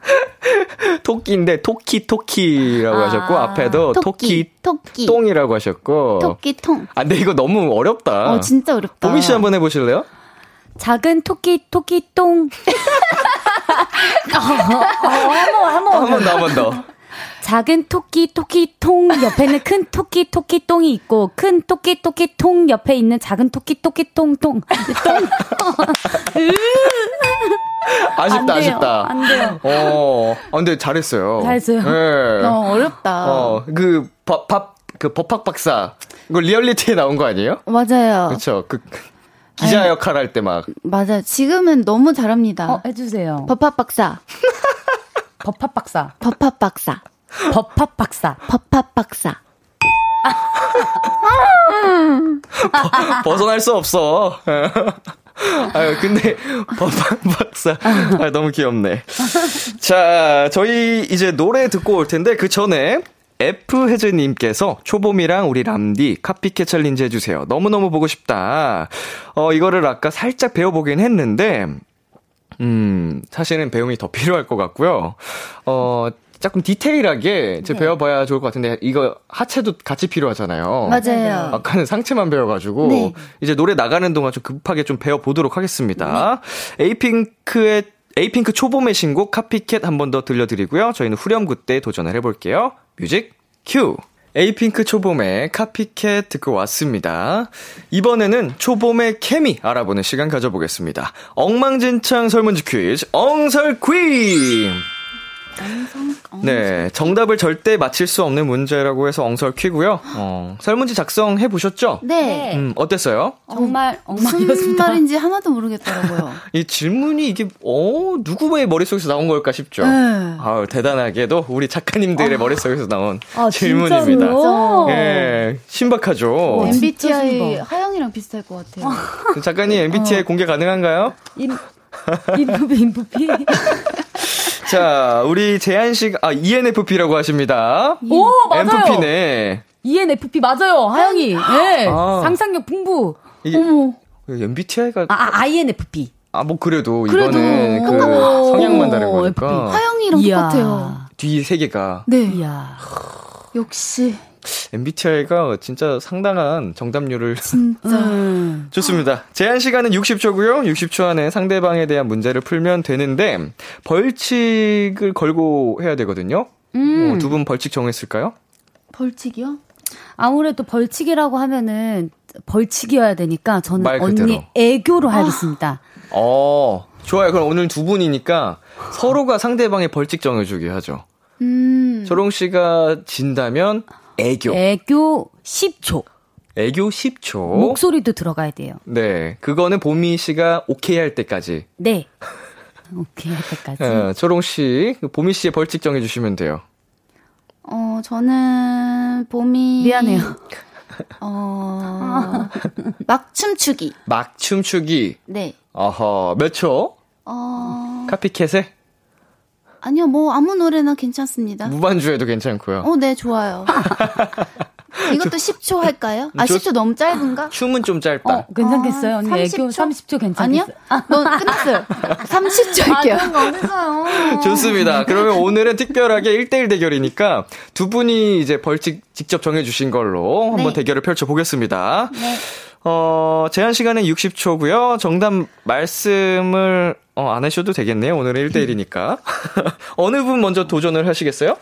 토끼인데, 토끼, 토끼라고 아, 하셨고, 앞에도 토끼, 토끼 똥이라고 하셨고. 토끼 통. 아, 근데 이거 너무 어렵다. 어 진짜 어렵다. 보미 씨 한번 해보실래요? 작은 토끼 토끼 똥. 어, 한번 더, 한번 더. 작은 토끼 토끼 통 옆에는 큰 토끼 토끼 똥이 있고 큰 토끼 토끼 통 옆에 있는 작은 토끼 토끼 똥똥 똥. 아쉽다, 안 돼요. 아쉽다. 안 돼요. 어, 아, 근데 잘했어요. 잘했어요? 네. 어 어렵다. 어, 그, 밥, 밥, 그 법학 박사. 이거 리얼리티에 나온 거 아니에요? 맞아요. 그쵸. 그, 기자 역할 할 때 막. 맞아요. 지금은 너무 잘합니다. 어 해주세요. 법학 박사, 법합 박사. 법학 박사, 법합 박사. 법학 박사. 벗어날 수 없어. 아유, 근데, 법학 박사. 아, 너무 귀엽네. 자, 저희 이제 노래 듣고 올 텐데, 그 전에, F 혜즈님께서 초봄이랑 우리 람디 Copycat challenge 해주세요. 너무너무 보고 싶다. 어, 이거를 아까 살짝 배워보긴 했는데, 음, 사실은 배움이 더 필요할 것 같고요. 어, 조금 디테일하게 제 배워봐야 좋을 것 같은데, 이거 하체도 같이 필요하잖아요. 맞아요. 아까는 상체만 배워가지고 네. 이제 노래 나가는 동안 좀 급하게 좀 배워보도록 하겠습니다. Apink의 Apink 초봄의 신곡 Copycat 한 번 더 들려드리고요. 저희는 후렴구 때 도전을 해볼게요. music cue. Apink 초봄의 Copycat 듣고 왔습니다. 이번에는 초봄의 케미 알아보는 시간 가져보겠습니다. 엉망진창 설문지 퀴즈 엉설 퀴즈. 네, 정답을 절대 맞힐 수 없는 문제라고 해서 엉설퀴고요. 어, 설문지 작성해 보셨죠? 네. 음, 어땠어요? 정말 무슨 엉망이었습니다. 말인지 하나도 모르겠더라고요. 이 질문이 이게 어 누구의 머릿속에서 나온 걸까 싶죠. 네. 아 대단하게도 우리 작가님들의 머릿속에서 나온 아, 질문입니다. 예, 신박하죠. 어, MBTI 신기하다. 하영이랑 비슷할 것 같아요. 작가님 MBTI 공개 가능한가요? 인, 인프피, 인프피. 자, 우리 재한 씨가 아 ENFP라고 하십니다. 오, 맞아요. MFP네. ENFP 맞아요, 하영이. 예. 아. 상상력 풍부. 이게 어머. MBTI가 아, 아 INFP. 아 뭐 그래도, 그래도 이거는 그. 성향만 다른 FP. 거니까 하영이랑 이야. 똑같아요. 뒤 세 개가 네. 이야. 역시 MBTI가 진짜 상당한 정답률을 진짜. 음. 좋습니다. 제한 시간은 60초고요. 60초 안에 상대방에 대한 문제를 풀면 되는데 벌칙을 걸고 해야 되거든요. 음. 어, 두분 벌칙 정했을까요? 벌칙이요? 아무래도 벌칙이라고 하면은 벌칙이어야 되니까 저는. 언니 애교로 하겠습니다. 어, 좋아요. 그럼 오늘 두 분이니까 서로가 상대방의 벌칙 정해주기 하죠. 음. 초롱 씨가 진다면 애교. 애교 10초. 애교 10초. 목소리도 들어가야 돼요. 네. 그거는 보미 씨가 오케이 할 때까지. 네. 오케이 할 때까지. 어, 초롱 씨, 그 보미 씨의 벌칙 정해주시면 돼요. 어, 저는 봄이 미안해요. 어, 막 춤추기. 막 춤추기. 네. 어허, 몇 초? 어, 카피캣에? 아니요, 뭐 아무 노래나 괜찮습니다. 무반주에도 괜찮고요. 어, 네, 좋아요. 이것도 10초 할까요? 아, 저- 10초 너무 짧은가? 춤은 좀 짧다. 어, 괜찮겠어요? 아, 언니 애교 30초? 30초 아니요? 괜찮겠어요? 너 끝났어요. 30초 할게요. 어딨어요? 좋습니다. 그러면 오늘은 특별하게 1대1 대결이니까 두 분이 이제 벌칙 직접 정해주신 걸로 한번 네. 대결을 펼쳐보겠습니다. 네. 어, 제한 시간은 60초고요. 정답 말씀을 어, 안 하셔도 되겠네요. 오늘은 1대1이니까. 어느 분 먼저 도전을 하시겠어요?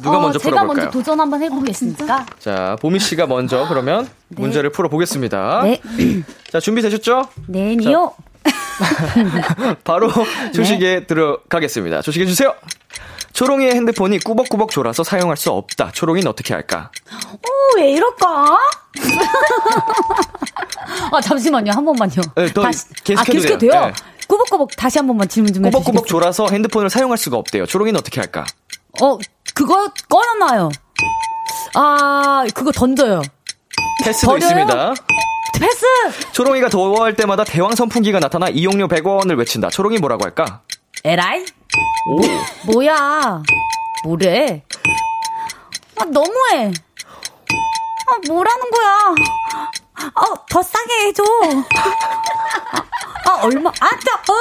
누가 어, 먼저 제가 풀어볼까요? 먼저 도전 한번 해보겠습니까? 자, 보미 씨가 먼저 그러면 문제를 풀어보겠습니다. 네. 자, 준비되셨죠? 네, 니요. 바로 조식에 들어가겠습니다. 조식해 주세요. 초롱이의 핸드폰이 꾸벅꾸벅 졸아서 사용할 수 없다. 초롱이는 어떻게 할까? 어, 왜 이럴까? 아, 잠시만요. 한 번만요. 네, 더 계속해도 아, 계속해도 돼요. 돼요? 네. 꾸벅꾸벅 다시 한 번만 질문 좀 해주시겠어요? 꾸벅꾸벅 졸아서 핸드폰을 사용할 수가 없대요. 초롱이는 어떻게 할까? 어, 그거 꺼놔놔요. 아, 그거 던져요. 패스도 버려요? 있습니다. 패스! 초롱이가 더워할 때마다 대왕 선풍기가 나타나 이용료 100원을 외친다. 초롱이 뭐라고 할까? 에라이? 오. 뭐야. 뭐래? 아, 너무해. 아, 뭐라는 거야. 아, 더 싸게 해줘. 아, 아, 얼마, 아, 저, 어,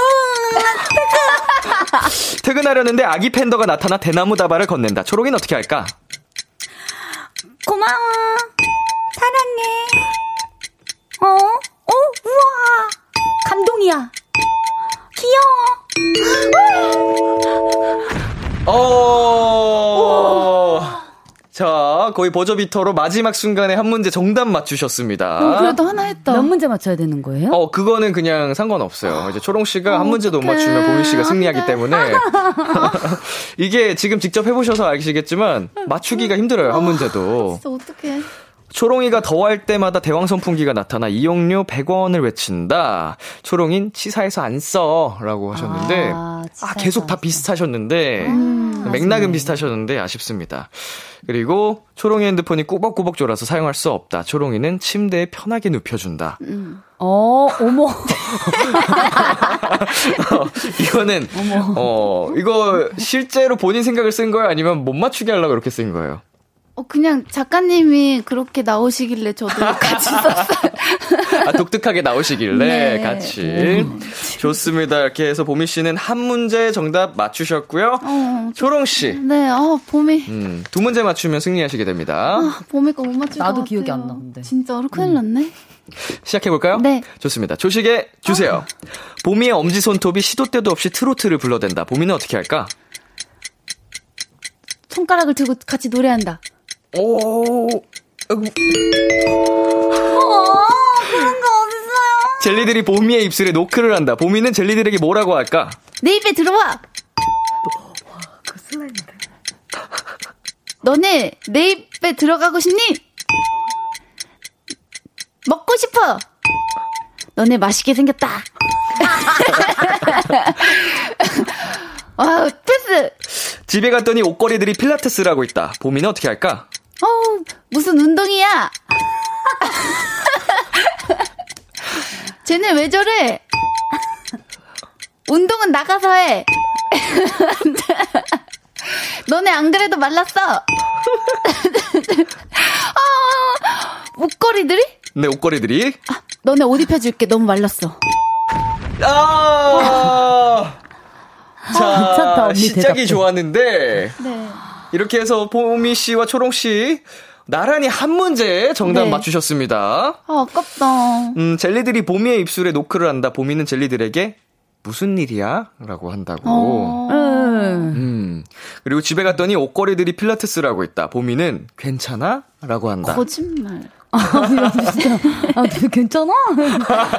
퇴근하려는데 아기 팬더가 나타나 대나무 다발을 건넨다. 초롱이는 어떻게 할까? 고마워. 사랑해. 어? 어? 우와. 감동이야. 귀여워. 어. 자, 거의 버저비터로 마지막 순간에 한 문제 정답 맞추셨습니다. 어, 그래도 하나 했다. 몇 문제 맞춰야 되는 거예요? 어, 그거는 그냥 상관없어요. 이제 초롱 씨가 한 문제도 못. 맞추면 보민 씨가 안 승리하기 돼. 때문에 이게 지금 직접 해보셔서 아시겠지만 맞추기가 힘들어요 한 문제도. 진짜 어떡해. 초롱이가 더할 때마다 대왕 선풍기가 나타나 이용료 100원을 외친다. 초롱인 치사해서 안 써라고 하셨는데 아, 아, 계속 다. 비슷하셨는데 음. 맥락은 비슷하셨는데 아쉽습니다. 그리고 초롱이 핸드폰이 꾸벅꾸벅 졸아서 사용할 수 없다. 초롱이는 침대에 편하게 눕혀준다. 어, 어머. 이거는 어 이거 실제로 본인 생각을 쓴 거예요? 아니면 못 맞추게 하려고 그렇게 쓴 거예요? 어, 그냥 작가님이 그렇게 나오시길래 저도 같이 썼어요. 아, 독특하게 나오시길래 네. 같이 좋습니다. 이렇게 해서 보미 씨는 한 문제 정답 맞추셨고요. 어, 초롱 씨. 네, 어, 봄이. 음, 두 문제 맞추면 승리하시게 됩니다. 아, 봄이 거못 맞출 것 나도. 기억이 안 나는데. 진짜로 큰일 났네. 시작해볼까요? 네. 좋습니다. 조식에 주세요. 보미의 엄지손톱이 시도 때도 없이 트로트를 불러댄다. 보미는 어떻게 할까? 손가락을 들고 같이 노래한다. 오, 아이고. 젤리들이 보미의 입술에 노크를 한다. 보미는 젤리들에게 뭐라고 할까? 내 입에 들어와! 슬라임인데. 너네 내 입에 들어가고 싶니? 먹고 싶어. 너네 맛있게 생겼다. 아, 패스. 집에 갔더니 옷걸이들이 필라테스를 하고 있다. 보미는 어떻게 할까? 어, 무슨 운동이야? 쟤네 왜 저래? 운동은 나가서 해. 너네 안 그래도 말랐어. 아, 목걸이들이? 네, 옷걸이들이. 너네 옷 입혀줄게. 너무 말랐어. 아! 괜찮다, 자, 언니 시작이 대답도. 좋았는데, 네. 이렇게 해서 보미 씨와 초롱 씨, 나란히 한 문제 정답 네. 맞추셨습니다. 아, 아깝다. 음, 젤리들이 보미의 입술에 노크를 한다. 보미는 젤리들에게 무슨 일이야? 라고 한다고. 어. 음. 음. 그리고 집에 갔더니 옷걸이들이 필라테스를 하고 있다. 보미는 괜찮아? 라고 한다. 거짓말. 아니, 진짜. 아, 괜찮아?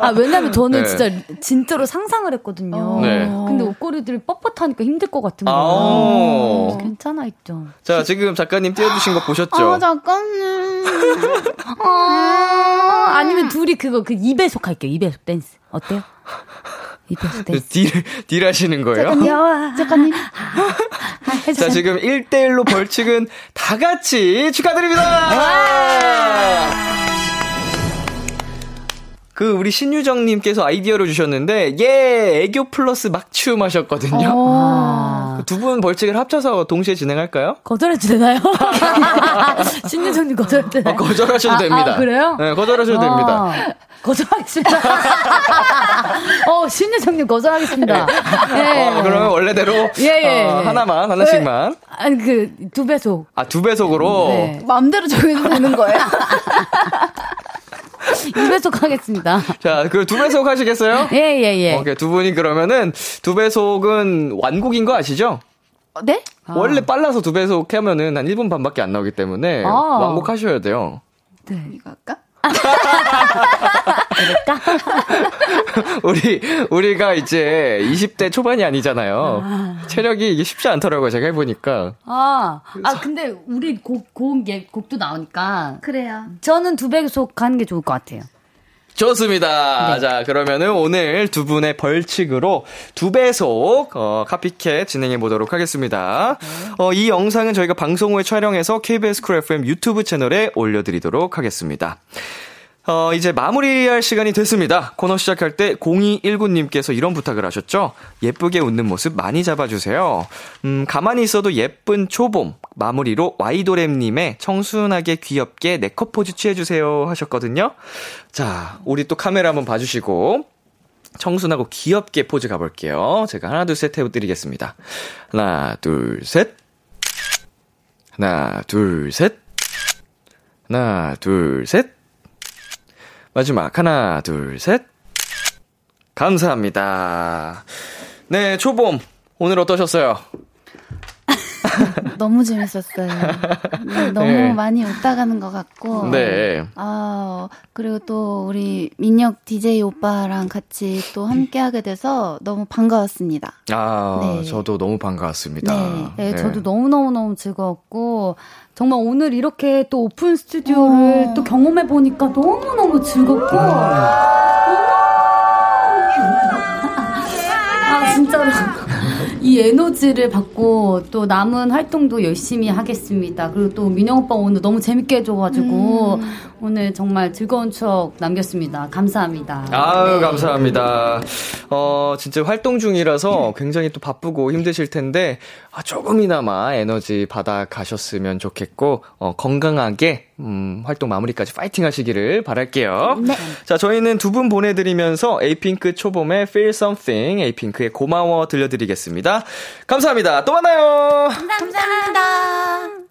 아, 왜냐면 저는 네. 진짜, 진짜로 상상을 했거든요. 네. 근데 옷걸이들이 뻣뻣하니까 힘들 것 같은 거예요. 아오. 그래서 괜찮아, 있죠. 자, 지금 작가님 띄워주신 거 보셨죠? 아, 잠깐만. 아, 아니면 둘이 그거, 그 2배속 할게요. 2배속 댄스. 어때요? 2배속 댄스. deal, deal 하시는 거예요? 야, 작가님. 자, 지금 1대1로 벌칙은 다 같이 축하드립니다! 그, 우리 신유정님께서 아이디어를 주셨는데, 예, 애교 플러스 막춤 하셨거든요. 아, 두 분 벌칙을 합쳐서 동시에 진행할까요? 거절해도 되나요? 신유정님 거절해도 되나요? 아, 거절하셔도 아, 됩니다. 아, 그래요? 네, 거절하셔도 됩니다. 아, 거절하겠습니다. 어, 신유정님 거절하겠습니다. 예. 어, 그러면 원래대로 예, 예, 어, 예. 하나만, 하나씩만. 아니, 그, 두 배속. 아, 두 배속으로. 네. 마음대로 정해도 되는 거예요? 2배속 하겠습니다. 자, 그 두 배속 하시겠어요? 예, 예, 예. 오케이, 두 분이 그러면은 두 배속은 완곡인 거 아시죠? 네? 원래 빨라서 두 배속 하면은 한 1분 반밖에 안 나오기 때문에 아. 완곡하셔야 돼요. 네. 이거 할까? 우리, 우리가 이제 20대 초반이 아니잖아요. 체력이 이게 쉽지 않더라고요, 제가 해보니까. 아, 아, 근데 우리 곡, 곡, 예, 곡도 나오니까. 그래요. 저는 두 배속 하는 게 좋을 것 같아요. 좋습니다. 네. 자, 그러면은 오늘 두 분의 벌칙으로 두 배속, 어, 카피캣 진행해 보도록 하겠습니다. 어, 이 영상은 저희가 방송 후에 촬영해서 KBS Cool FM 유튜브 채널에 올려드리도록 하겠습니다. 어, 이제 마무리할 시간이 됐습니다. 코너 시작할 때 0219님께서 이런 부탁을 하셨죠. 예쁘게 웃는 모습 많이 잡아주세요. 음, 가만히 있어도 예쁜 초봄. 마무리로 와이도렘님의 청순하게 귀엽게 네컷 포즈 취해주세요 하셨거든요. 자, 우리 또 카메라 한번 봐주시고. 청순하고 귀엽게 포즈 가볼게요. 제가 하나, 둘, 셋 해드리겠습니다. 하나, 둘, 셋. 하나, 둘, 셋. 하나, 둘, 셋. 마지막 하나 둘 셋. 감사합니다. 네 초봄 오늘 어떠셨어요? 너무 재밌었어요. 네, 너무 네. 많이 웃다 가는 것 같고. 네. 아, 그리고 또 우리 민혁 DJ 오빠랑 같이 또 함께 하게 돼서 너무 반가웠습니다. 아 네. 저도 너무 반가웠습니다. 네. 네, 저도 너무너무너무 즐거웠고, 정말 오늘 이렇게 또 오픈 스튜디오를 어. 또 경험해 보니까 너무 너무 즐겁고, 아, 진짜로. 이 에너지를 받고 또 남은 활동도 열심히 하겠습니다. 그리고 또 민영 오빠 오늘 너무 재밌게 해줘가지고 오늘 정말 즐거운 추억 남겼습니다. 감사합니다. 아유, 감사합니다. 어, 진짜 활동 중이라서 굉장히 또 바쁘고 힘드실 텐데, 아, 조금이나마 에너지 받아 가셨으면 좋겠고, 어, 건강하게, 음, 활동 마무리까지 파이팅 하시기를 바랄게요. 자, 저희는 두 분 보내드리면서 에이핑크 초봄의 Feel Something, 에이핑크의 고마워 들려드리겠습니다. 감사합니다. 또 만나요! 감사합니다. 한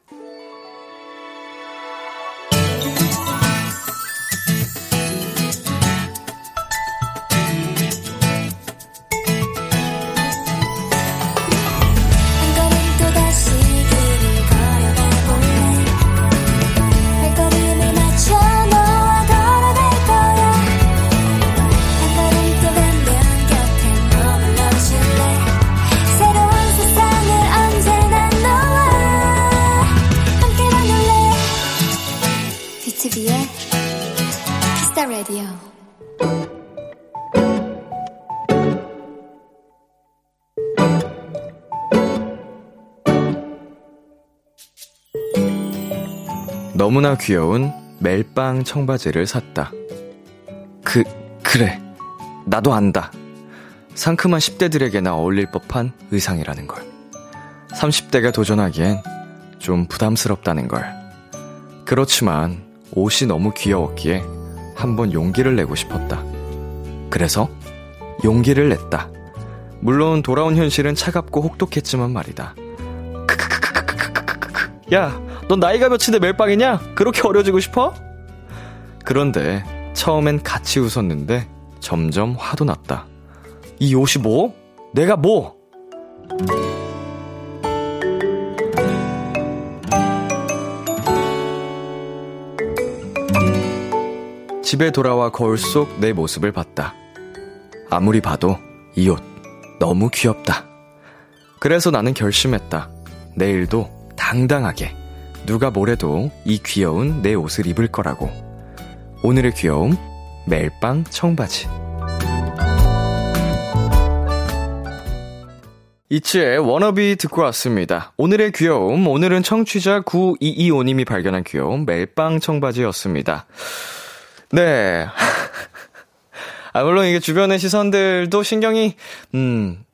너무나 귀여운 멜빵 청바지를 샀다. 그, 그래. 나도 안다. 상큼한 10대들에게나 어울릴 법한 의상이라는 걸. 30대가 도전하기엔 좀 부담스럽다는 걸. 그렇지만 옷이 너무 귀여웠기에 한번 용기를 내고 싶었다. 그래서 용기를 냈다. 물론 돌아온 현실은 차갑고 혹독했지만 말이다. 크크크크크크크크크. 야, 넌 나이가 몇인데 멜빵이냐? 그렇게 어려지고 싶어? 그런데 처음엔 같이 웃었는데 점점 화도 났다. 이 옷이 뭐? 내가 뭐? 집에 돌아와 거울 속 내 모습을 봤다. 아무리 봐도 이 옷 너무 귀엽다. 그래서 나는 결심했다. 내일도 당당하게 누가 뭐래도 이 귀여운 내 옷을 입을 거라고. 오늘의 귀여움 멜빵 청바지. 이치의 워너비 듣고 왔습니다. 오늘의 귀여움, 오늘은 청취자 9225님이 발견한 귀여움, 멜빵 청바지였습니다. 네. 아, 물론 이게 주변의 시선들도 신경이, 음,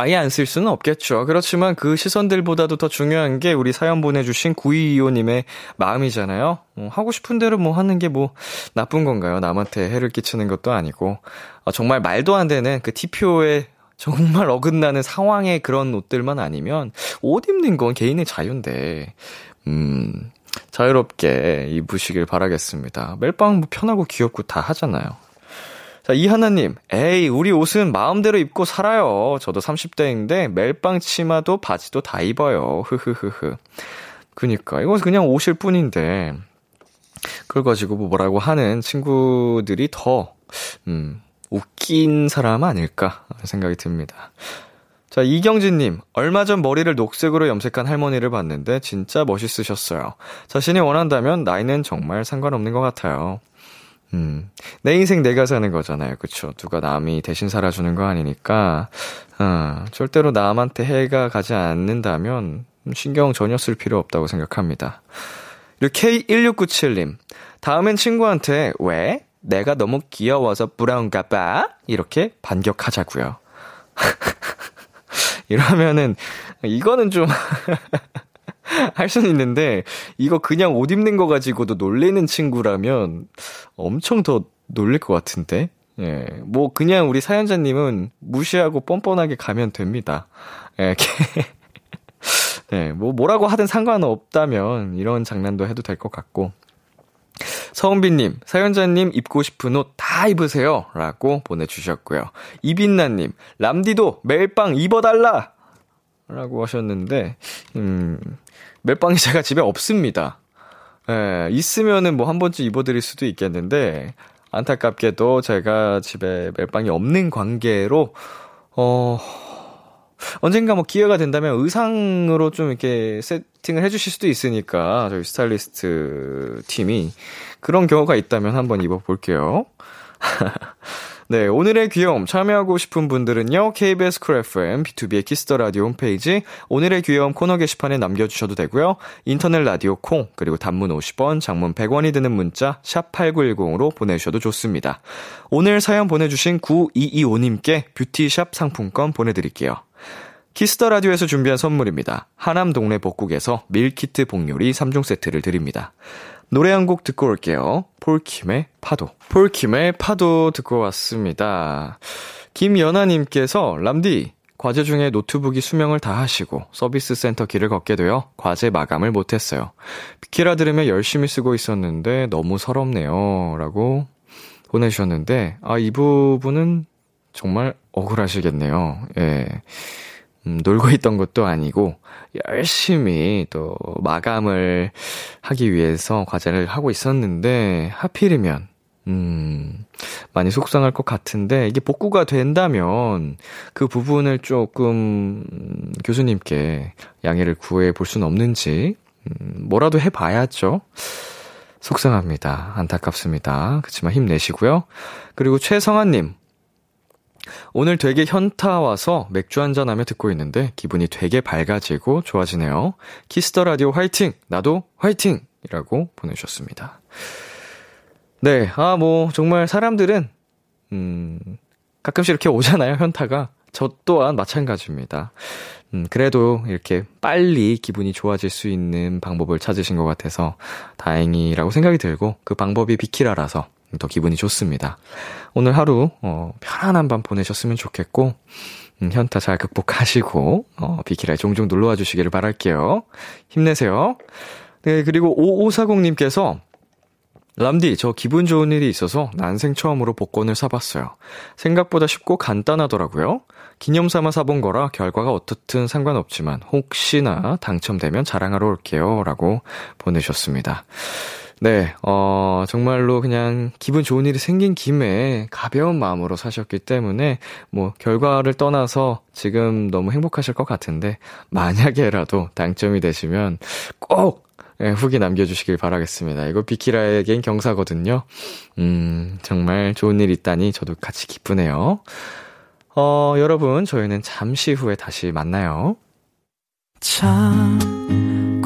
아예 안 쓸 수는 없겠죠. 그렇지만 그 시선들보다도 더 중요한 게 우리 사연 보내주신 9225님의 마음이잖아요. 어, 하고 싶은 대로 뭐 하는 게 뭐 나쁜 건가요? 남한테 해를 끼치는 것도 아니고. 어, 정말 말도 안 되는 그 TPO에 정말 어긋나는 상황의 그런 옷들만 아니면 옷 입는 건 개인의 자유인데, 음, 자유롭게 입으시길 바라겠습니다. 멜빵 뭐 편하고 귀엽고 다 하잖아요. 자, 이하나님, 에이, 우리 옷은 마음대로 입고 살아요. 저도 30대인데 멜빵 치마도 바지도 다 입어요. 흐흐흐흐. 그니까, 이건 그냥 옷일 뿐인데, 그걸 가지고 뭐 뭐라고 하는 친구들이 더, 음, 웃긴 사람 아닐까 생각이 듭니다. 자, 이경진님, 얼마 전 머리를 녹색으로 염색한 할머니를 봤는데 진짜 멋있으셨어요. 자신이 원한다면 나이는 정말 상관없는 것 같아요. 음, 내 인생 내가 사는 거잖아요. 그쵸? 누가 남이 대신 살아주는 거 아니니까, 어, 절대로 남한테 해가 가지 않는다면 신경 전혀 쓸 필요 없다고 생각합니다. 그리고 K1697님, 다음엔 친구한테 왜? 내가 너무 귀여워서 부러운가 봐? 이렇게 반격하자고요. 이러면은 이거는 좀 할 수는 있는데 이거 그냥 옷 입는 거 가지고도 놀리는 친구라면 엄청 더 놀릴 것 같은데. 예. 뭐 그냥 우리 사연자님은 무시하고 뻔뻔하게 가면 됩니다. 예. 예, 뭐 뭐라고 하든 상관은 없다면 이런 장난도 해도 될 것 같고. 서은빈님, 사연자님 입고 싶은 옷 다 입으세요. 라고 보내주셨고요. 이빈나님, 람디도 멜빵 입어달라! 라고 하셨는데, 음, 멜빵이 제가 집에 없습니다. 예, 있으면은 뭐 한 번쯤 입어드릴 수도 있겠는데, 안타깝게도 제가 집에 멜빵이 없는 관계로, 어, 언젠가 뭐 기회가 된다면 의상으로 좀 이렇게 세팅을 해주실 수도 있으니까 저희 스타일리스트 팀이 그런 경우가 있다면 한번 입어볼게요. 네, 오늘의 귀여움 참여하고 싶은 분들은요, KBS 쿨 FM, B2B의 키스터 라디오 홈페이지, 오늘의 귀여움 코너 게시판에 남겨주셔도 되고요, 인터넷 라디오 콩, 그리고 단문 50원, 장문 100원이 드는 문자, 샵 8910으로 보내주셔도 좋습니다. 오늘 사연 보내주신 9225님께 뷰티샵 상품권 보내드릴게요. Kiss the Radio에서 준비한 선물입니다. 하남 동네 복국에서 밀키트 복요리 3종 세트를 드립니다. 노래 한 곡 듣고 올게요. 폴킴의 파도. 폴킴의 파도 듣고 왔습니다. 김연아님께서 람디 과제 중에 노트북이 수명을 다 하시고 서비스 센터 길을 걷게 되어 과제 마감을 못했어요. 비키라 들으며 열심히 쓰고 있었는데 너무 서럽네요. 라고 보내주셨는데, 아, 이 부분은 정말 억울하시겠네요. 예. 음, 놀고 있던 것도 아니고, 열심히 또 마감을 하기 위해서 과제를 하고 있었는데, 하필이면, 음, 많이 속상할 것 같은데, 이게 복구가 된다면, 그 부분을 조금, 음, 교수님께 양해를 구해 볼 수는 없는지, 음, 뭐라도 해봐야죠. 속상합니다. 안타깝습니다. 그치만 힘내시고요. 그리고 최성아님. 오늘 되게 현타 와서 맥주 한잔하며 듣고 있는데 기분이 되게 밝아지고 좋아지네요. Kiss the Radio 화이팅! 나도 화이팅! 이라고 보내주셨습니다. 네, 아, 뭐, 정말 사람들은, 음, 가끔씩 이렇게 오잖아요, 현타가. 저 또한 마찬가지입니다. 음, 그래도 이렇게 빨리 기분이 좋아질 수 있는 방법을 찾으신 것 같아서 다행이라고 생각이 들고 그 방법이 비키라라서 더 기분이 좋습니다. 오늘 하루, 어, 편안한 밤 보내셨으면 좋겠고, 음, 현타 잘 극복하시고, 어, 비키라에 종종 놀러와 주시기를 바랄게요. 힘내세요. 네, 그리고 5540님께서 람디, 저 기분 좋은 일이 있어서 난생 처음으로 복권을 사봤어요. 생각보다 쉽고 간단하더라고요. 기념 삼아 사본 거라 결과가 어떻든 상관없지만 혹시나 당첨되면 자랑하러 올게요. 라고 보내셨습니다. 네, 어, 정말로 그냥 기분 좋은 일이 생긴 김에 가벼운 마음으로 사셨기 때문에 뭐 결과를 떠나서 지금 너무 행복하실 것 같은데 만약에라도 당첨이 되시면 꼭 예, 후기 남겨주시길 바라겠습니다. 이거 비키라에겐 경사거든요. 음, 정말 좋은 일 있다니 저도 같이 기쁘네요. 어, 여러분, 저희는 잠시 후에 다시 만나요. 참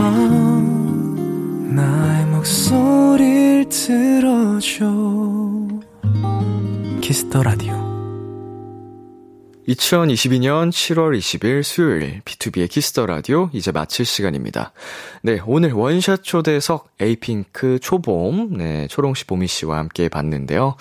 밤 나의 목소리를 들어줘 Kiss the Radio 2022년 7월 20일 수요일 B2B의 키스터 라디오 이제 마칠 시간입니다. 네, 오늘 원샷 초대석 에이핑크 초봄, 네, 초롱 씨 보미 씨와 함께 봤는데요.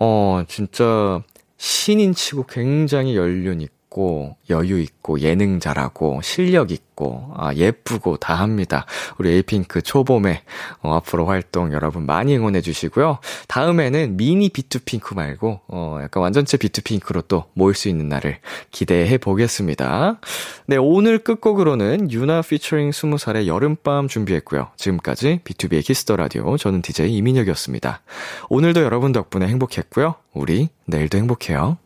어, 진짜 신인 치고 굉장히 연륜 있고 여유 있고 예능 잘하고 실력 있고 아, 예쁘고 다 합니다. 우리 에이핑크 초봄에 어, 앞으로 활동 여러분 많이 응원해 주시고요. 다음에는 미니 비투핑크 말고 어, 약간 완전체 비투핑크로 또 모일 수 있는 날을 기대해 보겠습니다. 네, 오늘 끝곡으로는 유나 피처링 20살의 여름밤 준비했고요. 지금까지 B2B의 키스터 라디오 저는 DJ 이민혁이었습니다. 오늘도 여러분 덕분에 행복했고요. 우리 내일도 행복해요.